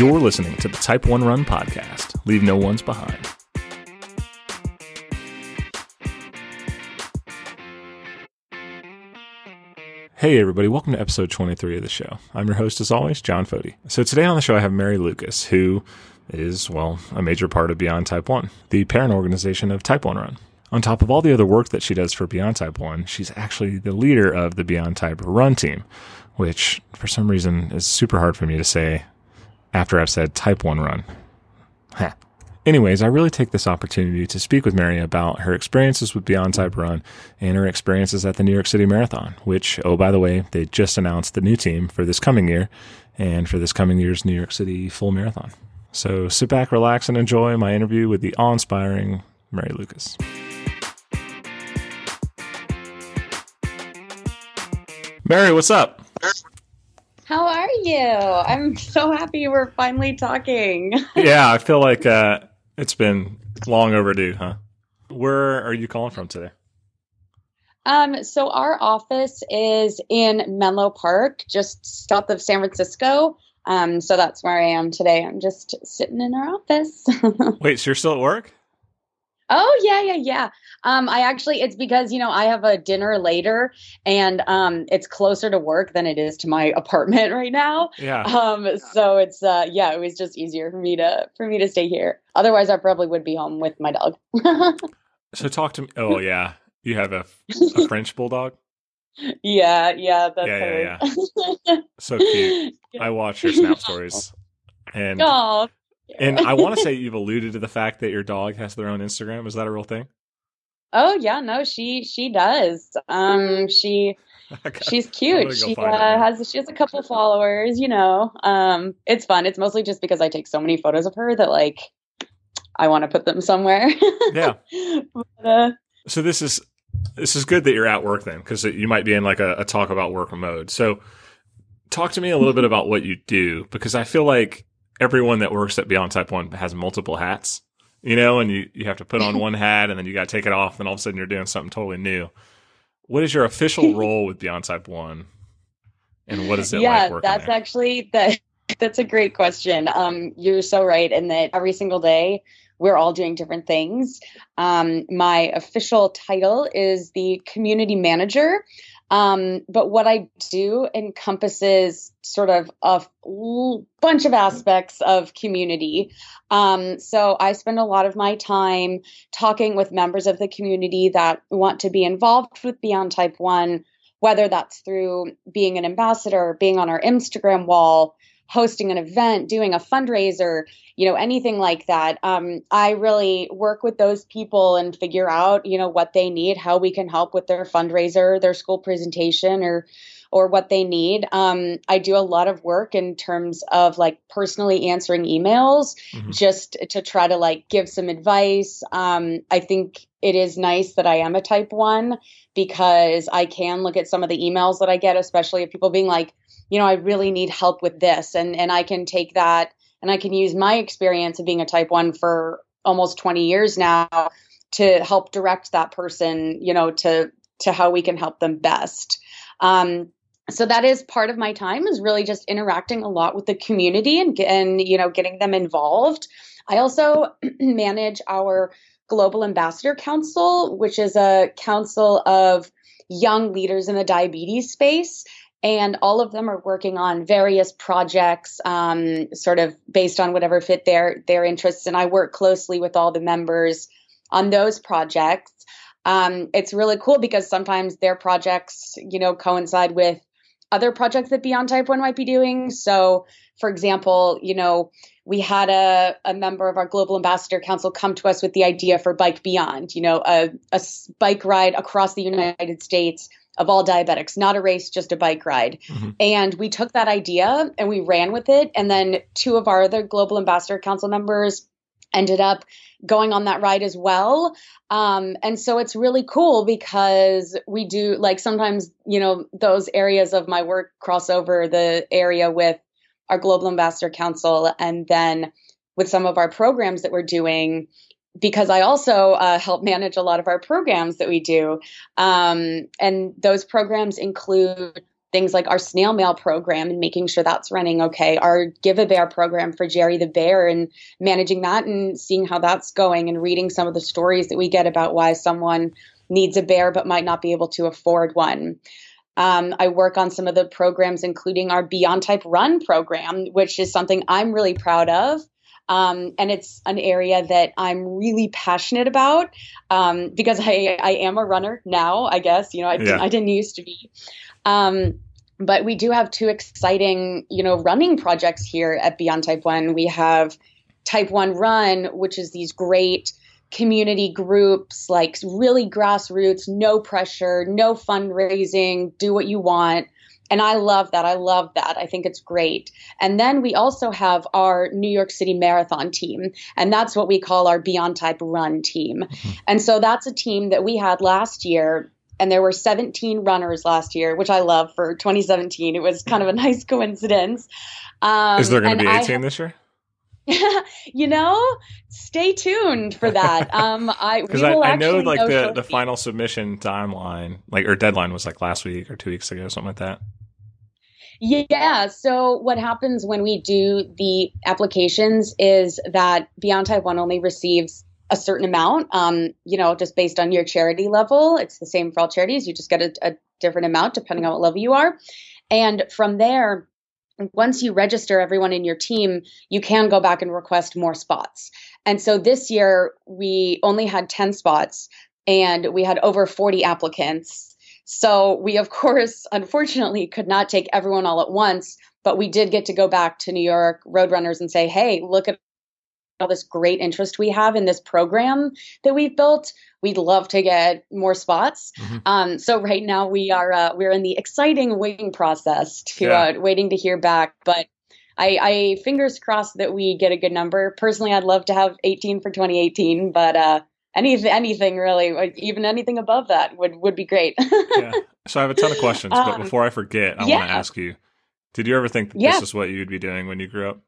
You're listening to the Type 1 Run podcast. Leave no ones behind. Hey, everybody, welcome to episode 23 of the show. I'm your host, as always, John Fody. So, today on the show, I have Mary Lucas, who is, well, a major part of Beyond Type 1, the parent organization of Type 1 Run. On top of all the other work that she does for Beyond Type 1, she's actually the leader of the Beyond Type Run team, which for some reason is super hard for me to say after I've said Type 1 Run. Huh. Anyways, I really take this opportunity to speak with Mary about her experiences with Beyond Type Run and her experiences at the New York City Marathon, which, oh, by the way, they just announced the new team for this coming year and for this coming year's New York City Full Marathon. So sit back, relax, and enjoy my interview with the awe inspiring Mary Lucas. Mary, what's up? How are you? I'm so happy we're finally talking. yeah, I feel like uh, it's been long overdue, huh? Where are you calling from today? Um, so our office is in Menlo Park, just south of San Francisco. Um, so that's where I am today. I'm just sitting in our office. Wait, so you're still at work? Oh yeah, yeah, yeah. Um, I actually it's because you know I have a dinner later, and um, it's closer to work than it is to my apartment right now. Yeah. Um, so it's uh, yeah, it was just easier for me to for me to stay here. Otherwise, I probably would be home with my dog. so talk to me. Oh yeah, you have a, a French bulldog. Yeah, yeah, that's yeah, yeah, yeah. so cute. I watch your snap stories, and oh, and I want to say you've alluded to the fact that your dog has their own Instagram. Is that a real thing? Oh yeah, no, she she does. Um, she she's cute. She uh, has she has a couple followers. You know, um, it's fun. It's mostly just because I take so many photos of her that like I want to put them somewhere. yeah. but, uh, so this is this is good that you're at work then, because you might be in like a, a talk about work mode. So talk to me a little bit about what you do, because I feel like everyone that works at Beyond Type One has multiple hats, you know, and you, you have to put on one hat and then you got to take it off, and all of a sudden you're doing something totally new. What is your official role with Beyond Type One, and what is it yeah, like that's there? actually that. That's a great question. Um, you're so right in that every single day we're all doing different things. Um, my official title is the community manager. Um, but what I do encompasses sort of a bunch of aspects of community. Um, so I spend a lot of my time talking with members of the community that want to be involved with Beyond Type 1, whether that's through being an ambassador, being on our Instagram wall, hosting an event, doing a fundraiser, you know, anything like that. Um, I really work with those people and figure out, you know, what they need, how we can help with their fundraiser, their school presentation, or or what they need. Um, I do a lot of work in terms of like personally answering emails, mm-hmm. just to try to like give some advice. Um, I think it is nice that I am a type one because I can look at some of the emails that I get, especially of people being like, you know, I really need help with this. And, and I can take that and I can use my experience of being a type one for almost 20 years now to help direct that person, you know, to, to how we can help them best. Um, so that is part of my time is really just interacting a lot with the community and, and you know, getting them involved. I also manage our Global Ambassador Council, which is a council of young leaders in the diabetes space. And all of them are working on various projects um, sort of based on whatever fit their their interests. And i work closely with all the members on those projects. Um, it's really cool because sometimes their projects you know coincide with other projects that beyond type 1 might be doing. So for example you know we had a, a member of our global ambassador council come to us with the idea for bike beyond you know a, a bike ride across the united states of all diabetics, not a race, just a bike ride. Mm-hmm. And we took that idea and we ran with it. And then two of our other Global Ambassador Council members ended up going on that ride as well. Um, and so it's really cool because we do like sometimes, you know, those areas of my work cross over the area with our Global Ambassador Council and then with some of our programs that we're doing because I also uh, help manage a lot of our programs that we do. Um, and those programs include things like our snail mail program and making sure that's running okay, our Give a Bear program for Jerry the Bear and managing that and seeing how that's going and reading some of the stories that we get about why someone needs a bear but might not be able to afford one. Um, I work on some of the programs, including our Beyond Type Run program, which is something I'm really proud of. Um, and it's an area that I'm really passionate about um, because I, I am a runner now, I guess. You know, I, yeah. I didn't used to be. Um, but we do have two exciting, you know, running projects here at Beyond Type 1. We have Type 1 Run, which is these great community groups, like really grassroots, no pressure, no fundraising, do what you want. And I love that. I love that. I think it's great. And then we also have our New York City Marathon team, and that's what we call our Beyond Type Run team. Mm-hmm. And so that's a team that we had last year. And there were 17 runners last year, which I love for 2017. It was kind of a nice coincidence. Um, Is there going to be 18 this year? you know, stay tuned for that. Um, I because I, I, know like know the the final submission timeline, like or deadline was like last week or two weeks ago, something like that. Yeah. So what happens when we do the applications is that Beyond One only receives a certain amount. Um, you know, just based on your charity level. It's the same for all charities. You just get a, a different amount depending on what level you are, and from there once you register everyone in your team, you can go back and request more spots. And so this year we only had 10 spots and we had over 40 applicants. So we, of course, unfortunately could not take everyone all at once, but we did get to go back to New York Roadrunners and say, hey, look at all this great interest we have in this program that we've built. We'd love to get more spots. Mm-hmm. Um, so right now we are uh, we're in the exciting waiting process to yeah. uh, waiting to hear back, but. I, I fingers crossed that we get a good number. Personally, I'd love to have 18 for 2018, but uh, anything, anything really, even anything above that would would be great. yeah. So I have a ton of questions, but um, before I forget, I yeah. want to ask you: Did you ever think that this is what you'd be doing when you grew up?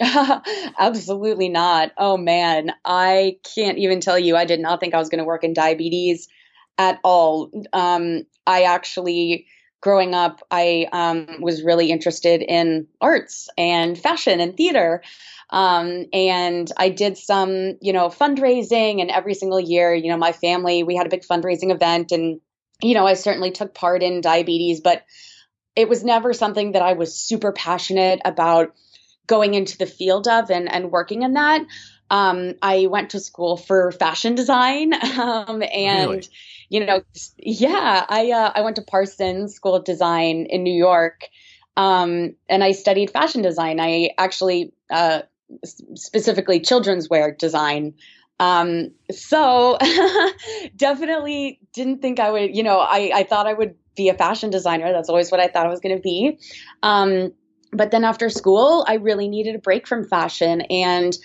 Absolutely not. Oh man, I can't even tell you. I did not think I was going to work in diabetes at all. Um, I actually, growing up, I um, was really interested in arts and fashion and theater. Um, and I did some, you know, fundraising, and every single year, you know, my family, we had a big fundraising event, and, you know, I certainly took part in diabetes, but it was never something that I was super passionate about going into the field of and, and working in that. Um, I went to school for fashion design, um, and really? you know, yeah, I uh, I went to Parsons School of Design in New York, um, and I studied fashion design. I actually uh, specifically children's wear design. Um, so definitely didn't think I would. You know, I I thought I would be a fashion designer. That's always what I thought I was going to be. Um, but then after school, I really needed a break from fashion. And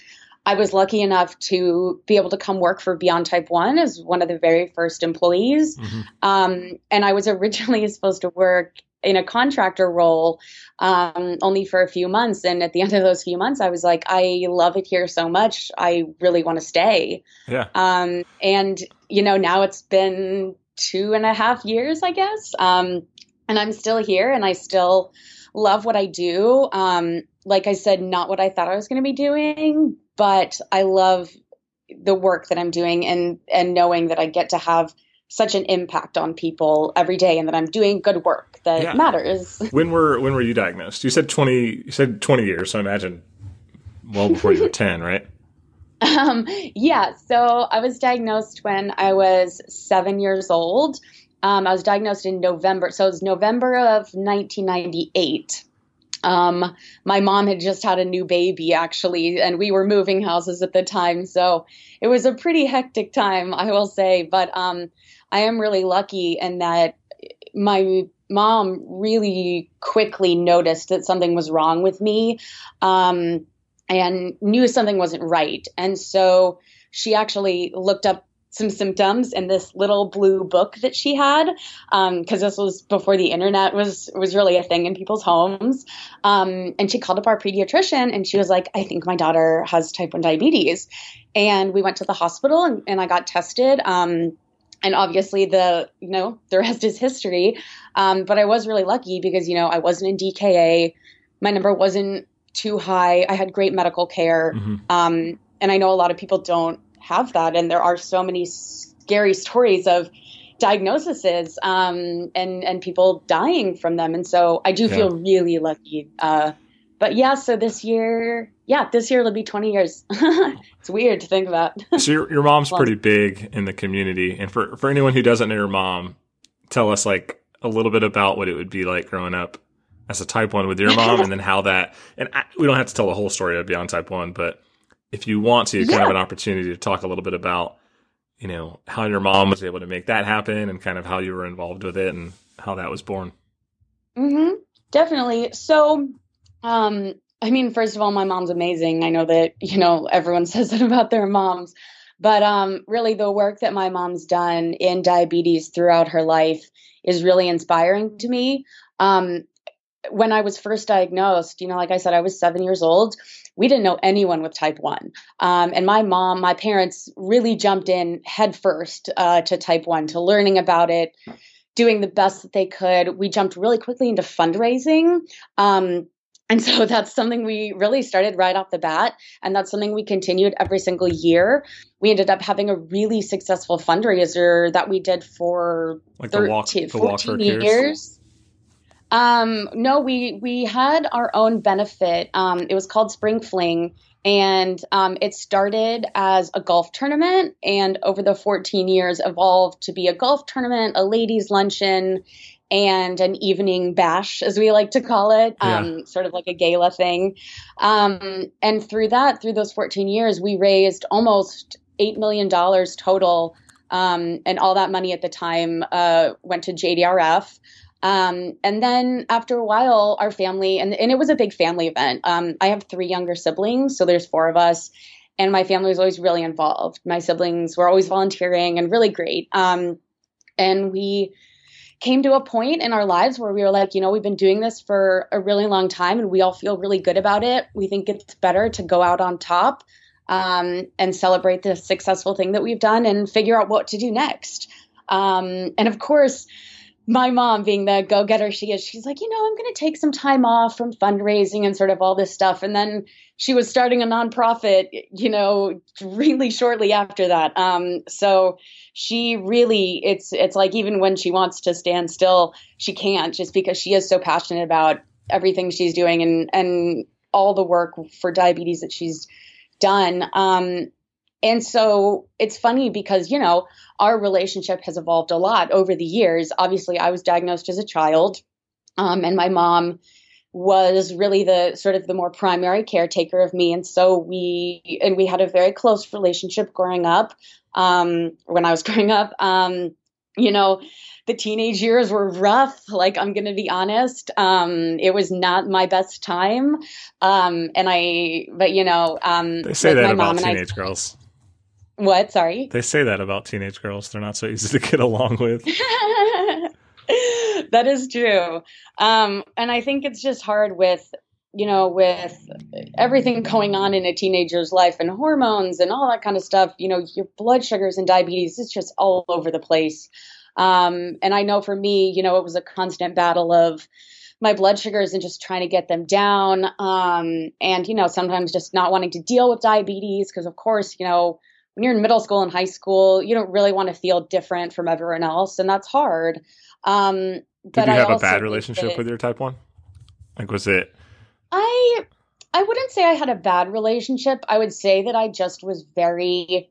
I was lucky enough to be able to come work for Beyond Type 1 as one of the very first employees. Mm-hmm. Um, and I was originally supposed to work in a contractor role um, only for a few months. And at the end of those few months, I was like, I love it here so much. I really want to stay. Yeah. Um, and, you know, now it's been two and a half years, I guess. Um, and I'm still here and I still love what I do. Um, like I said, not what I thought I was going to be doing, but I love the work that I'm doing and and knowing that I get to have such an impact on people every day and that I'm doing good work that yeah. matters. When were when were you diagnosed? You said 20 you said 20 years, so I imagine well before you were 10, right? Um, yeah, so I was diagnosed when I was 7 years old um, I was diagnosed in November. So it was November of 1998. Um, my mom had just had a new baby, actually, and we were moving houses at the time. So it was a pretty hectic time, I will say. But um, I am really lucky in that my mom really quickly noticed that something was wrong with me um, and knew something wasn't right. And so she actually looked up some symptoms in this little blue book that she had because um, this was before the internet was was really a thing in people's homes um, and she called up our pediatrician and she was like i think my daughter has type 1 diabetes and we went to the hospital and, and i got tested um, and obviously the you know the rest is history. Um, but I was really lucky because you know I wasn't in DKA, my number wasn't too high. I had great medical care, mm-hmm. um, and I know a lot of people don't have that, and there are so many scary stories of diagnoses um, and and people dying from them. And so I do yeah. feel really lucky. Uh, but yeah, so this year, yeah, this year it'll be 20 years. it's weird to think about. so your, your mom's pretty big in the community. And for, for anyone who doesn't know your mom, tell us like a little bit about what it would be like growing up as a type one with your mom and then how that, and I, we don't have to tell the whole story of Beyond Type one, but if you want to, yeah. kind of an opportunity to talk a little bit about, you know, how your mom was able to make that happen and kind of how you were involved with it and how that was born. Mm-hmm. Definitely. So um, I mean, first of all, my mom's amazing. I know that, you know, everyone says that about their moms. But um, really, the work that my mom's done in diabetes throughout her life is really inspiring to me. Um, when I was first diagnosed, you know, like I said, I was seven years old. We didn't know anyone with type 1. Um, and my mom, my parents really jumped in headfirst uh, to type 1, to learning about it, doing the best that they could. We jumped really quickly into fundraising. Um, and so that's something we really started right off the bat. And that's something we continued every single year. We ended up having a really successful fundraiser that we did for like 13, walk, 14 years. Um, no, we we had our own benefit. Um, it was called Spring Fling, and um, it started as a golf tournament, and over the 14 years evolved to be a golf tournament, a ladies' luncheon, and an evening bash, as we like to call it, um, yeah. sort of like a gala thing. Um, and through that, through those 14 years, we raised almost $8 million total. Um, and all that money at the time uh, went to JDRF. Um, and then after a while, our family, and, and it was a big family event. Um, I have three younger siblings, so there's four of us. And my family was always really involved. My siblings were always volunteering and really great. Um, and we came to a point in our lives where we were like, you know, we've been doing this for a really long time and we all feel really good about it. We think it's better to go out on top um, and celebrate the successful thing that we've done and figure out what to do next. Um, and of course, my mom, being the go getter she is, she's like, you know, I'm going to take some time off from fundraising and sort of all this stuff. And then she was starting a nonprofit, you know, really shortly after that. Um, so she really, it's it's like even when she wants to stand still, she can't just because she is so passionate about everything she's doing and and all the work for diabetes that she's done. Um, and so it's funny because, you know, our relationship has evolved a lot over the years. Obviously, I was diagnosed as a child, um, and my mom was really the sort of the more primary caretaker of me. And so we and we had a very close relationship growing up um, when i was growing up. Um, you know the teenage years were rough like i'm gonna be honest. Um, it was not my best time. Um, and i but you know um, they say that about teenage I, girls what? Sorry. They say that about teenage girls. They're not so easy to get along with. that is true. Um, and I think it's just hard with, you know, with everything going on in a teenager's life and hormones and all that kind of stuff, you know, your blood sugars and diabetes, it's just all over the place. Um, and I know for me, you know, it was a constant battle of, my blood sugars and just trying to get them down. Um, and, you know, sometimes just not wanting to deal with diabetes because, of course, you know, when you're in middle school and high school, you don't really want to feel different from everyone else, and that's hard. Um, Did you have a bad relationship with your type one? Like, was it? I I wouldn't say I had a bad relationship. I would say that I just was very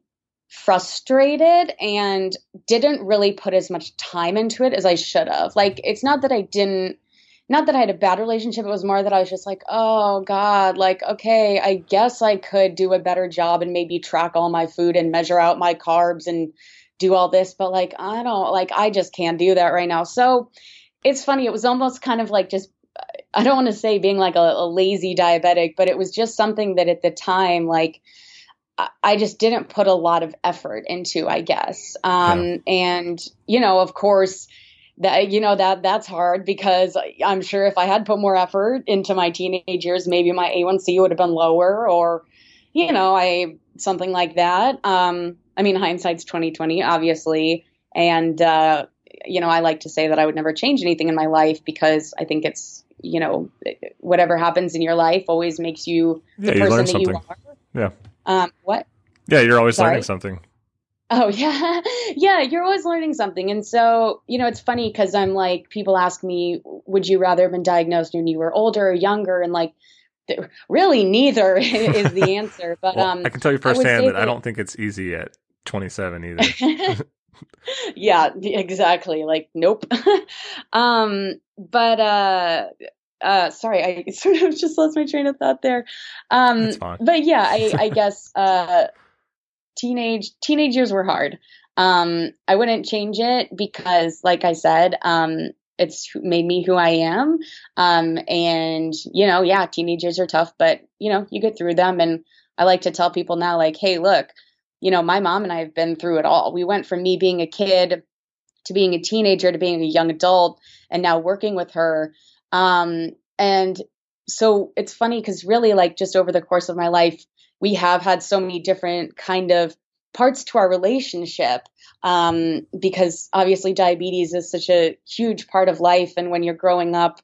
frustrated and didn't really put as much time into it as I should have. Like, it's not that I didn't not that I had a bad relationship. It was more that I was just like, oh God, like, okay, I guess I could do a better job and maybe track all my food and measure out my carbs and do all this. But like, I don't, like, I just can't do that right now. So it's funny. It was almost kind of like just, I don't want to say being like a, a lazy diabetic, but it was just something that at the time, like, I just didn't put a lot of effort into, I guess. Um, yeah. And, you know, of course, that you know that that's hard because I'm sure if I had put more effort into my teenage years, maybe my A1C would have been lower, or you know, I something like that. Um, I mean, hindsight's 2020, obviously, And, uh, you know, I like to say that I would never change anything in my life because I think it's, you know, whatever happens in your life always makes you the Yeah, you person that you are. Yeah. Um, what? Yeah, you're always Sorry? learning something. Oh yeah, yeah. You're always learning something, and so you know it's funny because I'm like people ask me, would you rather have been diagnosed when you were older or younger, and like, th- really neither is the answer. But Well, um, I can tell you firsthand say that I don't think it's easy at 27 either. yeah, exactly. Like, nope. um, but uh, uh, sorry, I sort of just lost my train of thought there. Um, but yeah, I, I guess uh, teenage teenage years were hard. Um, I wouldn't change it because, like I said, um, it's made me who I am. Um, and you know, yeah, teenagers are tough, but you know, you get through them. And I like to tell people now, like, hey, look, you know, my mom and I have been through it all. We went from me being a kid to being a teenager to being a young adult, and now working with her. Um, and so it's funny because really, like, just over the course of my life, we have had so many different kind of parts to our relationship um, because obviously diabetes is such a huge part of life and when you're growing up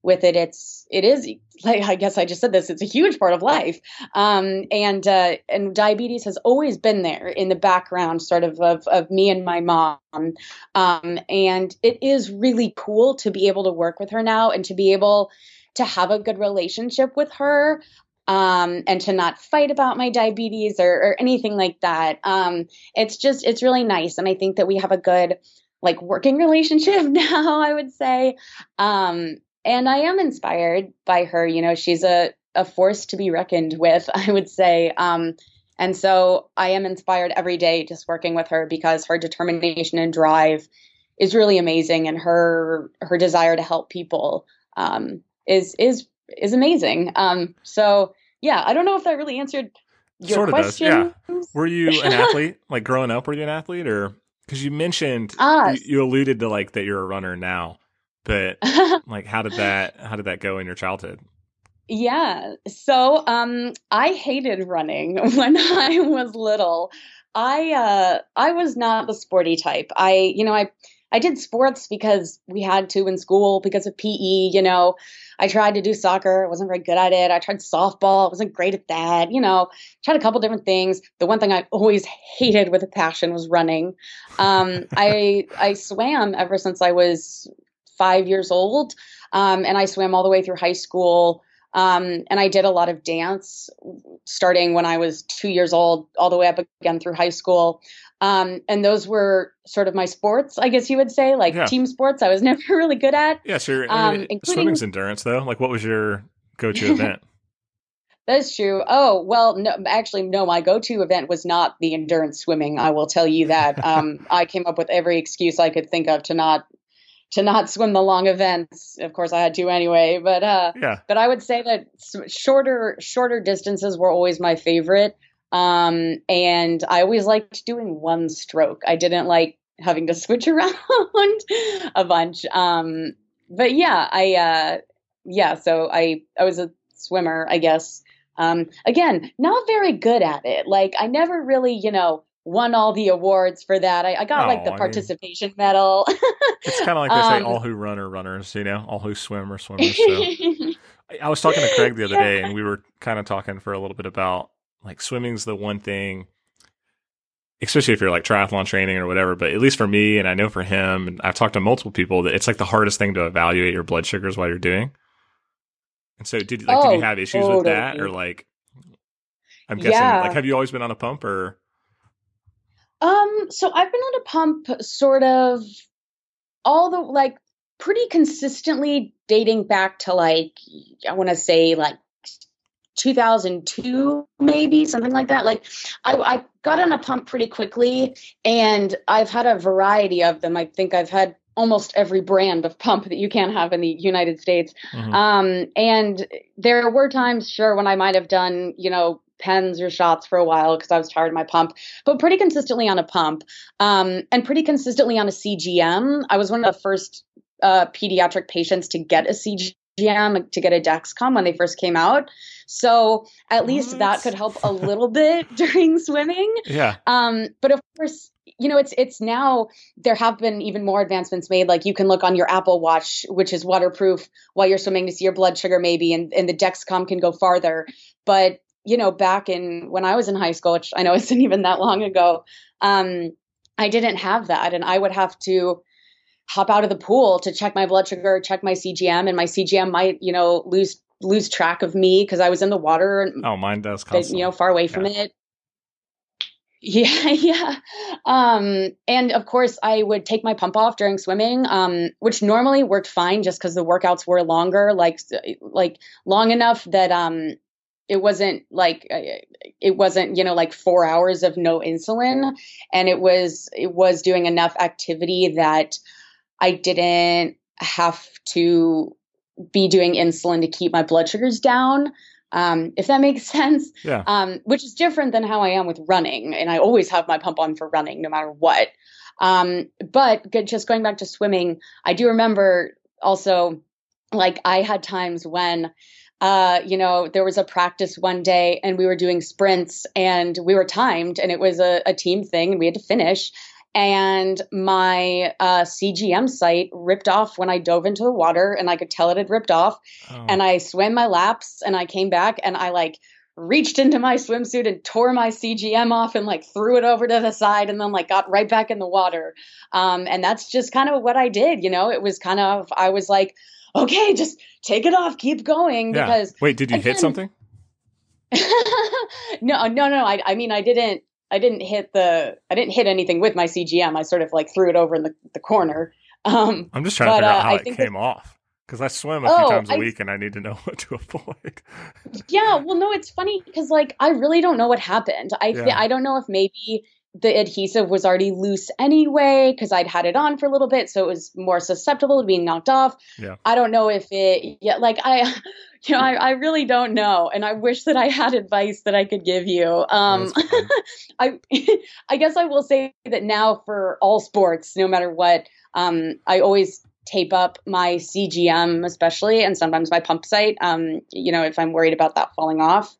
with it it's it is like i guess i just said this it's a huge part of life. Um, and uh, and diabetes has always been there in the background sort of of, of me and my mom. Um, and it is really cool to be able to work with her now and to be able to have a good relationship with her um, and to not fight about my diabetes or, or anything like that. Um, it's just, it's really nice. And I think that we have a good, like, working relationship now, I would say. Um, and I am inspired by her. You know, she's a, a force to be reckoned with, I would say. Um, and so I am inspired every day just working with her because her determination and drive is really amazing and her her desire to help people um, is is is amazing. Um, so yeah, I don't know if that really answered your Sort of does, question. Were you an athlete? Like growing up, were you an athlete, or because you mentioned Ah. you, you alluded to like that you're a runner now, but like how did that how did that go in your childhood? Yeah. So um I hated running when I was little. I uh I was not the sporty type. I you know, I I did sports because we had to in school because of PE, you know. I tried to do soccer, wasn't very good at it. I tried softball, wasn't great at that, you know. Tried a couple different things. The one thing I always hated with a passion was running. Um I I swam ever since I was 5 years old. Um and I swam all the way through high school. Um, and I did a lot of dance starting when I was two years old, all the way up again through high school. Um, and those were sort of my sports, I guess you would say, like Yeah. team sports. I was never really good at. Yeah, sure. Um, including- swimming's endurance though. Like, what was your go-to event? That's true. Oh, well, no, actually, no, my go to event was not the endurance swimming. I will tell you that. Um, I came up with every excuse I could think of to not. To not swim the long events, of course I had to anyway. But uh, Yeah, but I would say that shorter shorter distances were always my favorite. Um, and I always liked doing one stroke. I didn't like having to switch around a bunch. Um, but yeah, I uh, yeah, so I I was a swimmer, I guess. Um, again, not very good at it. Like I never really, you know, won all the awards for that. I, I got like Oh, the I mean- participation medal. it's kind of like they say, Um, all who run are runners. You know, all who swim are swimmers. So. I- I was talking to Craig the other Yeah. day, and we were kind of talking for a little bit about like swimming's the one thing, especially if you're like triathlon training or whatever. But at least for me, and I know for him, and I've talked to multiple people that it's like the hardest thing to evaluate your blood sugars while you're doing. And so, did like did Oh, you have issues with that, or like? I'm guessing, Yeah. like, have you always been on a pump, or Um, so I've been on a pump sort of all the like pretty consistently dating back to like I want to say like 2002 maybe something like that like I, I got on a pump pretty quickly and i've had a variety of them i think i've had almost every brand of pump that you can have in the united states Mhm. um, and there were times, sure, when I might have done, you know, pens or shots for a while because I was tired of my pump, but pretty consistently on a pump um, and pretty consistently on a CGM. I was one of the first uh, pediatric patients to get a CGM CGM to get a Dexcom when they first came out. So at least what? that could help a little bit during swimming. Yeah. Um, but of course, you know, it's it's now there have been even more advancements made. Like you can look on your Apple Watch, which is waterproof, while you're swimming to see your blood sugar, maybe, and and the Dexcom can go farther. But you know, back in when I was in high school, which I know isn't even that long ago, um, I didn't have that, and I would have to hop out of the pool to check my blood sugar, check my CGM, and my CGM might, you know, lose lose track of me because I was in the water. Oh, mine does. Constantly. You know, far away from yeah. it. Yeah, yeah. Um, and of course, I would take my pump off during swimming, um, which normally worked fine just because the workouts were longer, like like long enough that um, it wasn't like uh, it wasn't you know like four hours of no insulin, and it was it was doing enough activity that I didn't have to be doing insulin to keep my blood sugars down um, if that makes sense. Yeah. Um, which is different than how I am with running, and I always have my pump on for running, no matter what. Um, but just going back to swimming, I do remember also, like I had times when. Uh, you know, there was a practice one day and we were doing sprints and we were timed and it was a, a team thing and we had to finish and my uh, CGM site ripped off when I dove into the water, and I could tell it had ripped off. Oh. And I swam my laps, and I came back, and I like reached into my swimsuit and tore my CGM off and like threw it over to the side and then like got right back in the water. Um, and that's just kind of what I did. You know, it was kind of, I was like, okay, just take it off, keep going. Yeah. Because wait, did you again, hit something? no, no, no. I, I mean, I didn't, I didn't hit the I didn't hit anything with my CGM. I sort of like threw it over in the, the corner. Um, I'm just trying but, to figure out uh, how it came that, off because I swim a oh, few times a I, week and I need to know what to avoid. yeah, well, no, it's funny because like I really don't know what happened. I yeah. th- I don't know if maybe the adhesive was already loose anyway because I'd had it on for a little bit, so it was more susceptible to being knocked off. Yeah. I don't know if it, yeah, like I, you know, I, I really don't know, and I wish that I had advice that I could give you. Um, I, I guess I will say that now for all sports, no matter what, um, I always tape up my CGM, especially, and sometimes my pump site. Um, you know, if I'm worried about that falling off.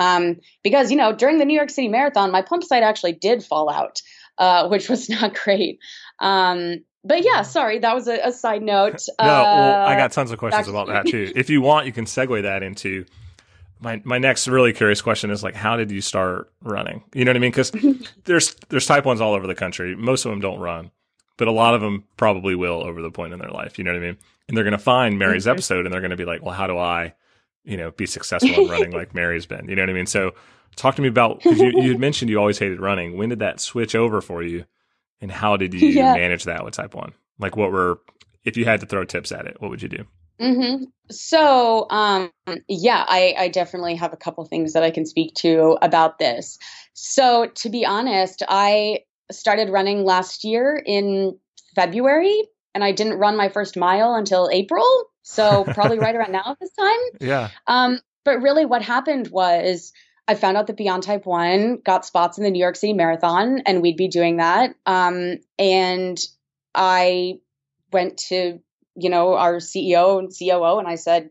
Um, because, you know, during the New York City Marathon, my pump site actually did fall out, uh, which was not great. Um, but yeah, sorry, that was a, a side note. no, uh, well, I got tons of questions about that too. If you want, you can segue that into my my next really curious question is like, how did you start running? You know what I mean? Because there's there's type ones all over the country. Most of them don't run, but a lot of them probably will over the point in their life. You know what I mean? And they're going to find Mary's mm-hmm. episode and they're going to be like, well, how do I you know, be successful in running like Mary's been. You know what I mean? So talk to me about because you, you had mentioned you always hated running. When did that switch over for you, and how did you yeah. manage that with Type One? Like, what were if you had to throw tips at it, what would you do? Mm-hmm. So, um, yeah, I, I definitely have a couple things that I can speak to about this. So, to be honest, I started running last year in February, and I didn't run my first mile until April. So probably right around now at this time. Yeah. Um, but really what happened was I found out that Beyond Type 1 got spots in the New York City Marathon and we'd be doing that. Um, and I went to, you know, our CEO and COO and I said,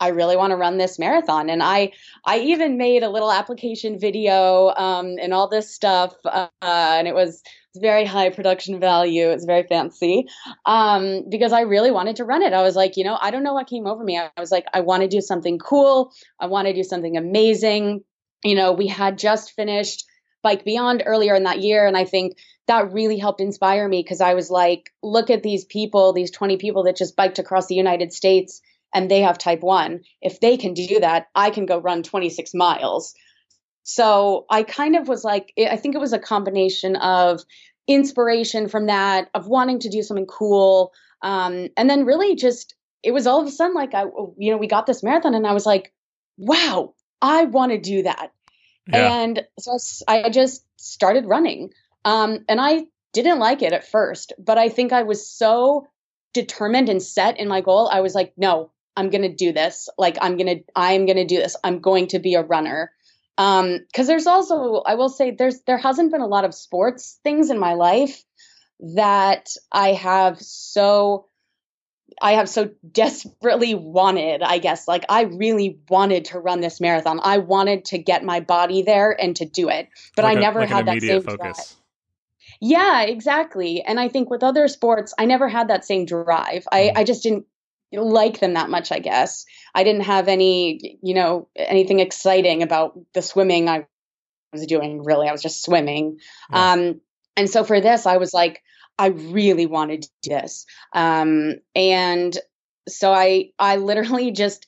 I really want to run this marathon. And I, I even made a little application video um, and all this stuff. Uh, and it was very high production value. It's very fancy um, because I really wanted to run it. I was like, you know, I don't know what came over me. I was like, I want to do something cool. I want to do something amazing. You know, we had just finished Bike Beyond earlier in that year. And I think that really helped inspire me because I was like, look at these people, these 20 people that just biked across the United States and they have type 1. If they can do that, I can go run 26 miles. So I kind of was like, I think it was a combination of inspiration from that, of wanting to do something cool. Um, and then really just, it was all of a sudden like, I, you know, we got this marathon and I was like, wow, I want to do that. Yeah. And so I just started running. Um, and I didn't like it at first, but I think I was so determined and set in my goal. I was like, no, I'm going to do this. Like, I'm going to, I'm going to do this. I'm going to be a runner. Um, cause there's also, I will say there's, there hasn't been a lot of sports things in my life that I have so I have so desperately wanted, I guess, like I really wanted to run this marathon. I wanted to get my body there and to do it, but Like I a- never like had that same drive. focus. Yeah, exactly. And I think with other sports, I never had that same drive. I, Mhm. I just didn't like them that much, I guess. I didn't have any, you know, anything exciting about the swimming I was doing, really. I was just swimming. Yeah. Um, and so for this, I was like, I really wanted to do this. Um, and so I, I literally just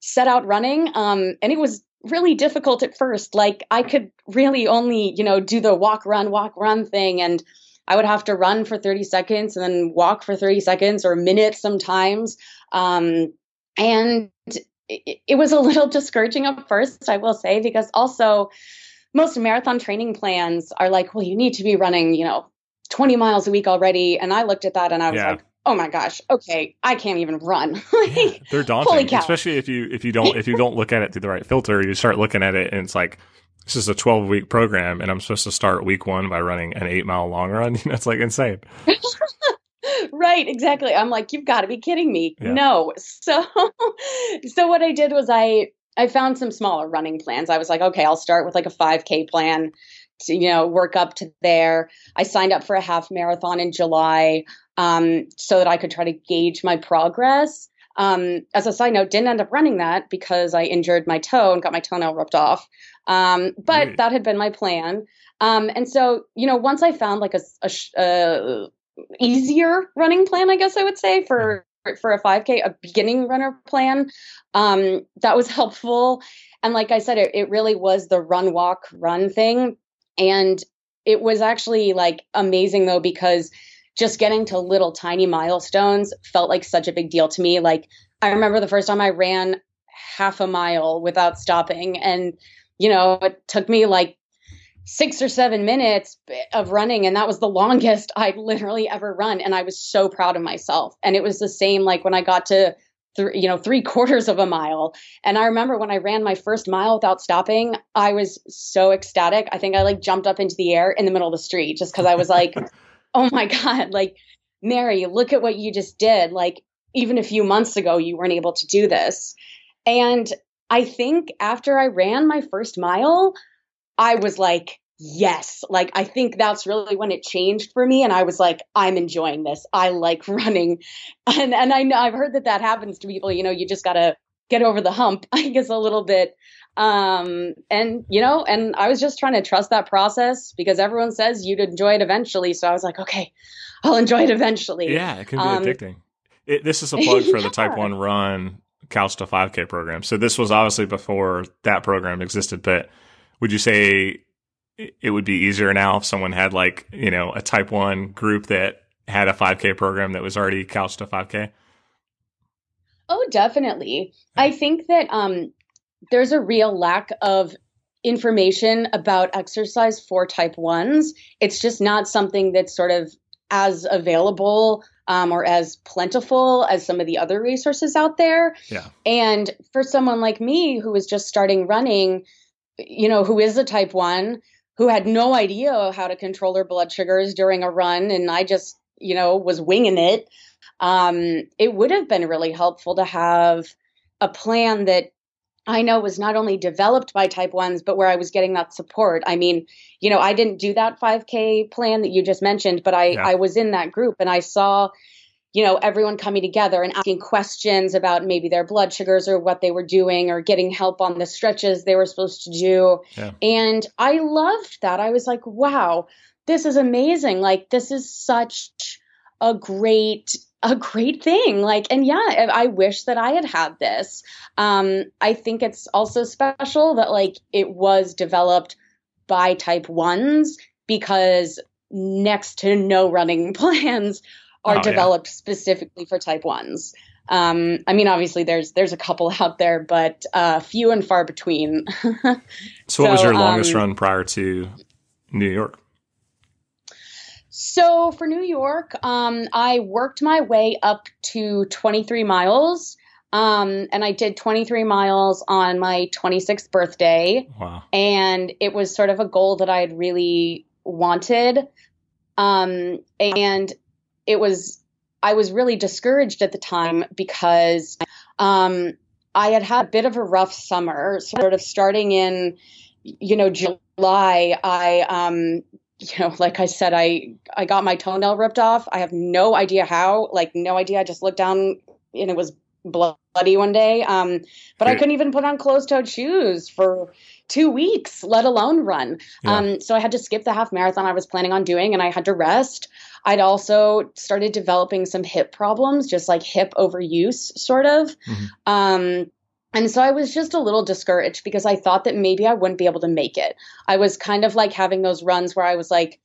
set out running. Um, and it was really difficult at first. Like I could really only, you know, do the walk, run, walk, run thing. And I would have to run for 30 seconds and then walk for 30 seconds or minutes sometimes. Um, and it, it was a little discouraging at first, I will say, because also most marathon training plans are like, well, you need to be running, you know, 20 miles a week already. And I looked at that and I was Yeah. like, oh my gosh, okay, I can't even run. Like, They're daunting, especially if you if you don't if you don't look at it through the right filter. You start looking at it, and it's like this is a twelve week program, and I'm supposed to start week one by running an eight mile long run. That's like insane. right exactly i'm like you've got to be kidding me Yeah. no so so what i did was i i found some smaller running plans i was like okay i'll start with like a 5k plan to you know work up to there i signed up for a half marathon in july um, so that i could try to gauge my progress um, as a side note didn't end up running that because i injured my toe and got my toenail ripped off um, but Right. that had been my plan um, and so you know once i found like a, a uh, easier running plan, I guess I would say for for a 5K, a beginning runner plan. Um, that was helpful. And like I said, it, it really was the run, walk, run thing. And it was actually like amazing though, because just getting to little tiny milestones felt like such a big deal to me. Like I remember the first time I ran half a mile without stopping. And, you know, it took me like six or seven minutes of running and that was the longest i'd literally ever run and i was so proud of myself and it was the same like when i got to th- you know three quarters of a mile and i remember when i ran my first mile without stopping i was so ecstatic i think i like jumped up into the air in the middle of the street just because i was like oh my god like mary look at what you just did like even a few months ago you weren't able to do this and i think after i ran my first mile I was like, yes. Like, I think that's really when it changed for me. And I was like, I'm enjoying this. I like running. And, and I know I've heard that that happens to people. You know, you just got to get over the hump, I guess, a little bit. Um, and, you know, and I was just trying to trust that process because everyone says you'd enjoy it eventually. So I was like, okay, I'll enjoy it eventually. Yeah, it can be Um, addicting. It, this is a plug for the Type One Run Couch to 5K program. So this was obviously before that program existed, but would you say it it would be easier now if someone had like you know a Type One group that had a 5K program that was already couched to 5K? Oh, definitely. I think that um, there's a real lack of information about exercise for type ones. It's just not something that's sort of as available um, or as plentiful as some of the other resources out there. Yeah. And for someone like me who was just starting running, you know, who is a type one, who had no idea how to control their blood sugars during a run, and I just, you know, was winging it um, it would have been really helpful to have a plan that I know was not only developed by type ones, but where I was getting that support. I mean, you know, I didn't do that 5K plan that you just mentioned, but I, Yeah. I was in that group and I saw, you know, everyone coming together and asking questions about maybe their blood sugars or what they were doing or getting help on the stretches they were supposed to do. Yeah. And I loved that. I was like, wow, this is amazing. Like, this is such a great a great thing like and yeah I wish that I had had this um I think it's also special that like it was developed by type 1s because next to no running plans are Oh, yeah. developed specifically for type 1s um I mean obviously there's there's a couple out there but uh few and far between So, what was So, your longest um, run prior to New York? So for New York, um, I worked my way up to 23 miles. Um, and I did 23 miles on my 26th birthday. Wow. And it was sort of a goal that I had really wanted. Um, and it was I was really discouraged at the time because um, I had had a bit of a rough summer, sort of starting in, you know, July. I, um, you know, like I said, I I got my toenail ripped off. I have no idea how, like no idea. I just looked down and it was bloody one day. Um, but I couldn't even put on closed-toed shoes for two weeks, let alone run. Yeah. Um, so I had to skip the half marathon I was planning on doing, and I had to rest. I'd also started developing some hip problems, just like hip overuse, sort of. Mm-hmm. Um, and so I was just a little discouraged because I thought that maybe I wouldn't be able to make it. I was kind of like having those runs where I was like,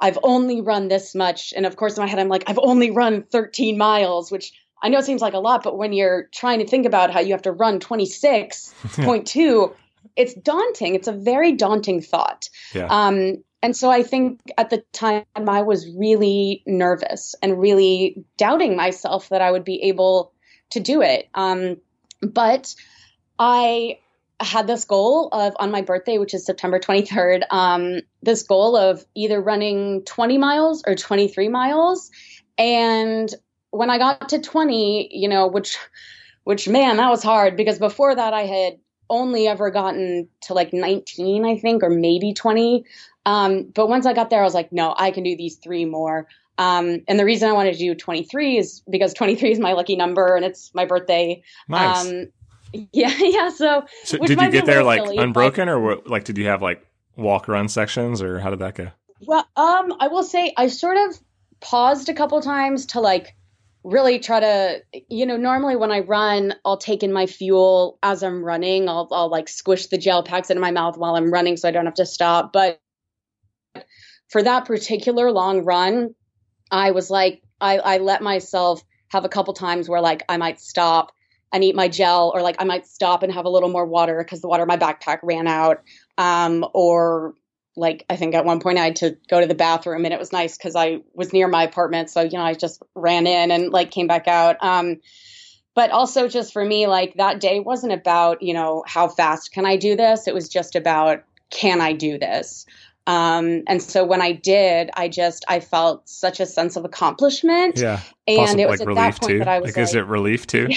I've only run this much. And of course, in my head, I'm like, I've only run 13 miles, which I know it seems like a lot, but when you're trying to think about how you have to run 26.2, it's daunting. It's a very daunting thought. Yeah. Um, and so I think at the time I was really nervous and really doubting myself that I would be able to do it. Um, but I had this goal of on my birthday, which is September 23rd, um, this goal of either running 20 miles or 23 miles. And when I got to 20, you know, which, which man, that was hard because before that I had only ever gotten to like 19, I think, or maybe 20. Um, but once I got there, I was like, no, I can do these three more. Um, and the reason I wanted to do 23 is because 23 is my lucky number and it's my birthday. Nice. Um, yeah, yeah. So, so did you get there like silly, unbroken, or what, like did you have like walk run sections, or how did that go? Well, um, I will say I sort of paused a couple times to like really try to you know normally when i run i'll take in my fuel as i'm running i'll, I'll like squish the gel packs into my mouth while i'm running so i don't have to stop but for that particular long run, I was like, I, I let myself have a couple times where like I might stop and eat my gel, or like I might stop and have a little more water because the water in my backpack ran out. Um, or like I think at one point I had to go to the bathroom and it was nice because I was near my apartment. So, you know, I just ran in and like came back out. Um, but also just for me, like that day wasn't about, you know, how fast can I do this? It was just about can I do this? Um, and so when I did, I just I felt such a sense of accomplishment. Yeah, and Possible, it was like at relief that point too. that I was like, like, is it relief too?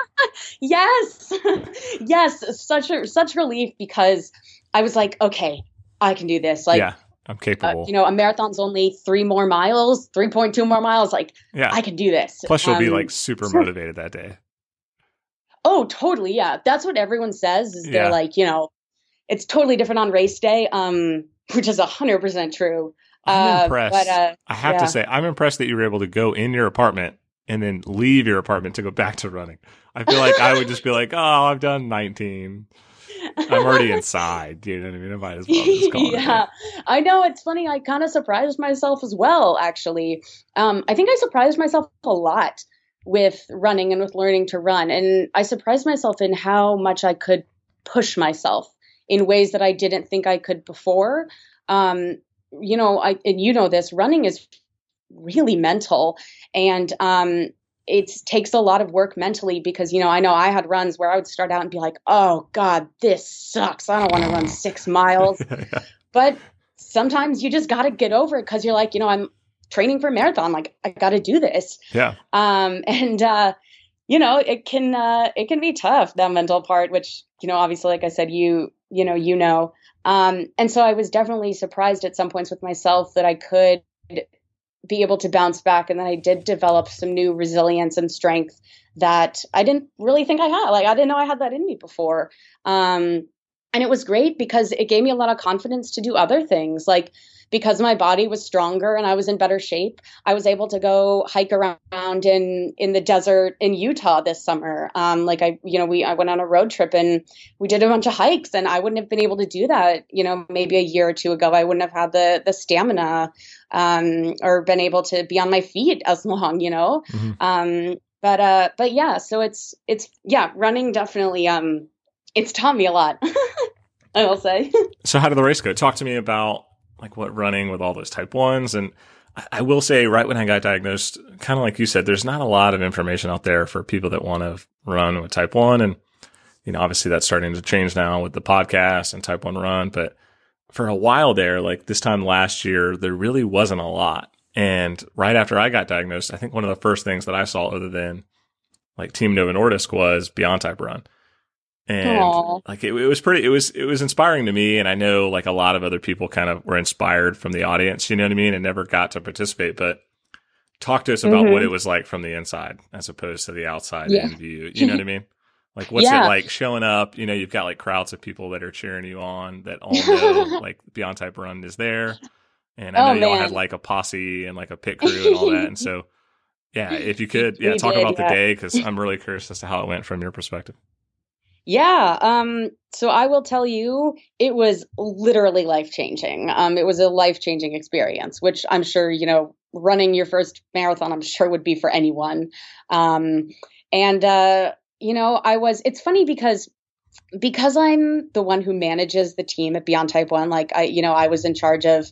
yes, yes, such a such relief because I was like, okay, I can do this. Like, yeah, I'm capable. Uh, you know, a marathon's only three more miles, three point two more miles. Like, yeah, I can do this. Plus, you'll um, be like super motivated that day. Oh, totally. Yeah, that's what everyone says. Is yeah. they're like, you know, it's totally different on race day. Um, which is 100% true. I'm uh, impressed. But, uh, I have yeah. to say, I'm impressed that you were able to go in your apartment and then leave your apartment to go back to running. I feel like I would just be like, oh, I've done 19. I'm already inside. You know what I mean? I might as well just call yeah, I know. It's funny. I kind of surprised myself as well, actually. Um, I think I surprised myself a lot with running and with learning to run. And I surprised myself in how much I could push myself in ways that I didn't think I could before. Um, you know, I and you know this running is really mental, and um, it takes a lot of work mentally because you know I know I had runs where I would start out and be like, oh God, this sucks. I don't want to run six miles, but sometimes you just got to get over it because you're like, you know, I'm training for a marathon. Like I got to do this. Yeah. Um, and uh, you know, it can uh, it can be tough that mental part, which you know, obviously, like I said, you you know, you know. Um, and so I was definitely surprised at some points with myself that I could be able to bounce back and then I did develop some new resilience and strength that I didn't really think I had. Like I didn't know I had that in me before. Um, and it was great because it gave me a lot of confidence to do other things like because my body was stronger and I was in better shape, I was able to go hike around in in the desert in Utah this summer. Um, like I, you know, we I went on a road trip and we did a bunch of hikes, and I wouldn't have been able to do that, you know, maybe a year or two ago. I wouldn't have had the the stamina um, or been able to be on my feet as long, you know. Mm-hmm. Um, but uh, but yeah, so it's it's yeah, running definitely um, it's taught me a lot. I will say. so how did the race go? Talk to me about like what running with all those type ones. And I, will say, right when I got diagnosed, kind of like you said, there's not a lot of information out there for people that want to run with type one. And, you know, obviously that's starting to change now with the podcast and type one run. But for a while there, like this time last year, there really wasn't a lot. And right after I got diagnosed, I think one of the first things that I saw other than like Team Novo Nordisk was Beyond Type Run. And Aww. like it, it was pretty it was it was inspiring to me and I know like a lot of other people kind of were inspired from the audience, you know what I mean, and never got to participate, but talk to us about mm-hmm. what it was like from the inside as opposed to the outside yeah. in view. You know what I mean? Like, what's yeah. it like showing up? You know, you've got like crowds of people that are cheering you on that all know like Beyond Type Run is there. And I know oh, you all had like a posse and like a pit crew and all that. And so, yeah, if you could, yeah, we talk did, about yeah. the day because I'm really curious as to how it went from your perspective. Yeah. Um, so I will tell you, it was literally life changing. Um, it was a life changing experience, which I'm sure, you know, running your first marathon, I'm sure would be for anyone. Um, and, uh, you know, I was, it's funny because because I'm the one who manages the team at Beyond Type 1, like I, you know, I was in charge of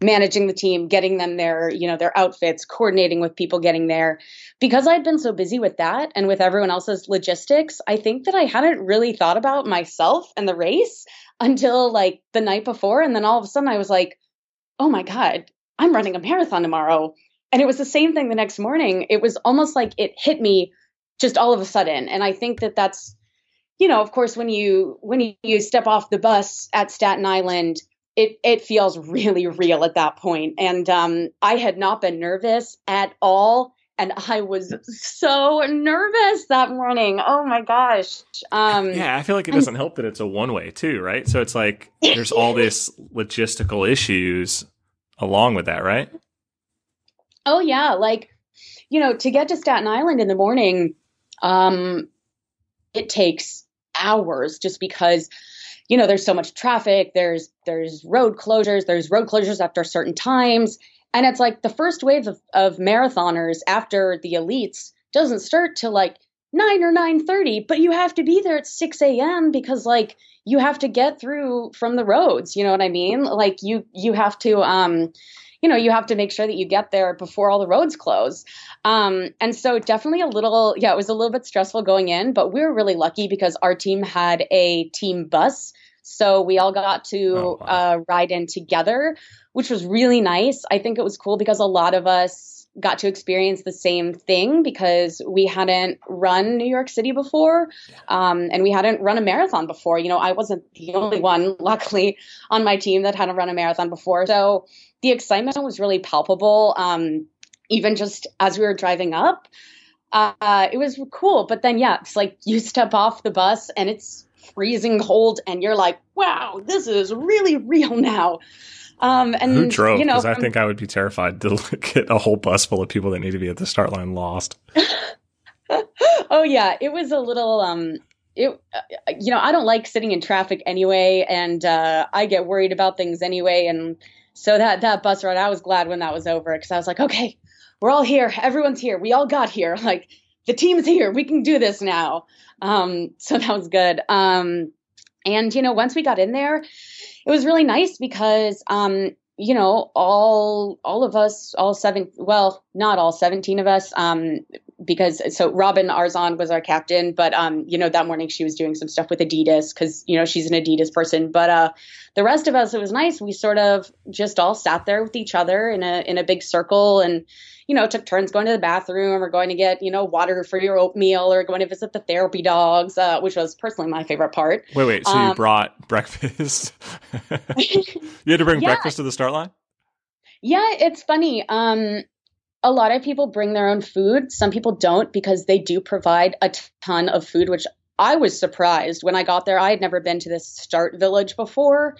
managing the team, getting them their, you know, their outfits, coordinating with people getting there. Because I'd been so busy with that and with everyone else's logistics, I think that I hadn't really thought about myself and the race until like the night before. And then all of a sudden I was like, oh my God, I'm running a marathon tomorrow. And it was the same thing the next morning. It was almost like it hit me just all of a sudden. And I think that that's, you know, of course, when you when you step off the bus at Staten Island, it it feels really real at that point. And um, I had not been nervous at all, and I was so nervous that morning. Oh my gosh! Um, yeah, I feel like it doesn't help that it's a one way too, right? So it's like there's all this logistical issues along with that, right? Oh yeah, like you know, to get to Staten Island in the morning, um, it takes hours just because you know there's so much traffic there's there's road closures there's road closures after certain times. And it's like the first wave of, of marathoners after the elites doesn't start till like 9 or 9.30 but you have to be there at 6 a.m because like you have to get through from the roads. You know what i mean? Like you you have to um you know you have to make sure that you get there before all the roads close um, and so definitely a little yeah it was a little bit stressful going in but we were really lucky because our team had a team bus so we all got to oh, wow. uh, ride in together which was really nice i think it was cool because a lot of us got to experience the same thing because we hadn't run New York City before, um, and we hadn't run a marathon before. You know, I wasn't the only one, luckily, on my team that hadn't run a marathon before. So the excitement was really palpable. Um, even just as we were driving up, uh, it was cool. But then, yeah, it's like you step off the bus and it's freezing cold, and you're like, "Wow, this is really real now." Um, and who drove? Because you know, I think I would be terrified to get a whole bus full of people that need to be at the start line lost. oh yeah, it was a little. Um, it, uh, you know, I don't like sitting in traffic anyway, and uh, I get worried about things anyway. And so that that bus ride, I was glad when that was over because I was like, okay, we're all here, everyone's here, we all got here, like the team's here, we can do this now. Um, so that was good. Um, and you know, once we got in there, it was really nice because um, you know all all of us all seven well not all 17 of us um because so robin arzon was our captain but um you know that morning she was doing some stuff with adidas because you know she's an adidas person but uh the rest of us it was nice we sort of just all sat there with each other in a in a big circle and you know, took turns going to the bathroom or going to get, you know, water for your oatmeal or going to visit the therapy dogs, uh, which was personally my favorite part. Wait, wait. So um, you brought breakfast? you had to bring yeah. breakfast to the start line? Yeah, it's funny. Um, a lot of people bring their own food. Some people don't because they do provide a ton of food, which I was surprised when I got there. I had never been to this start village before.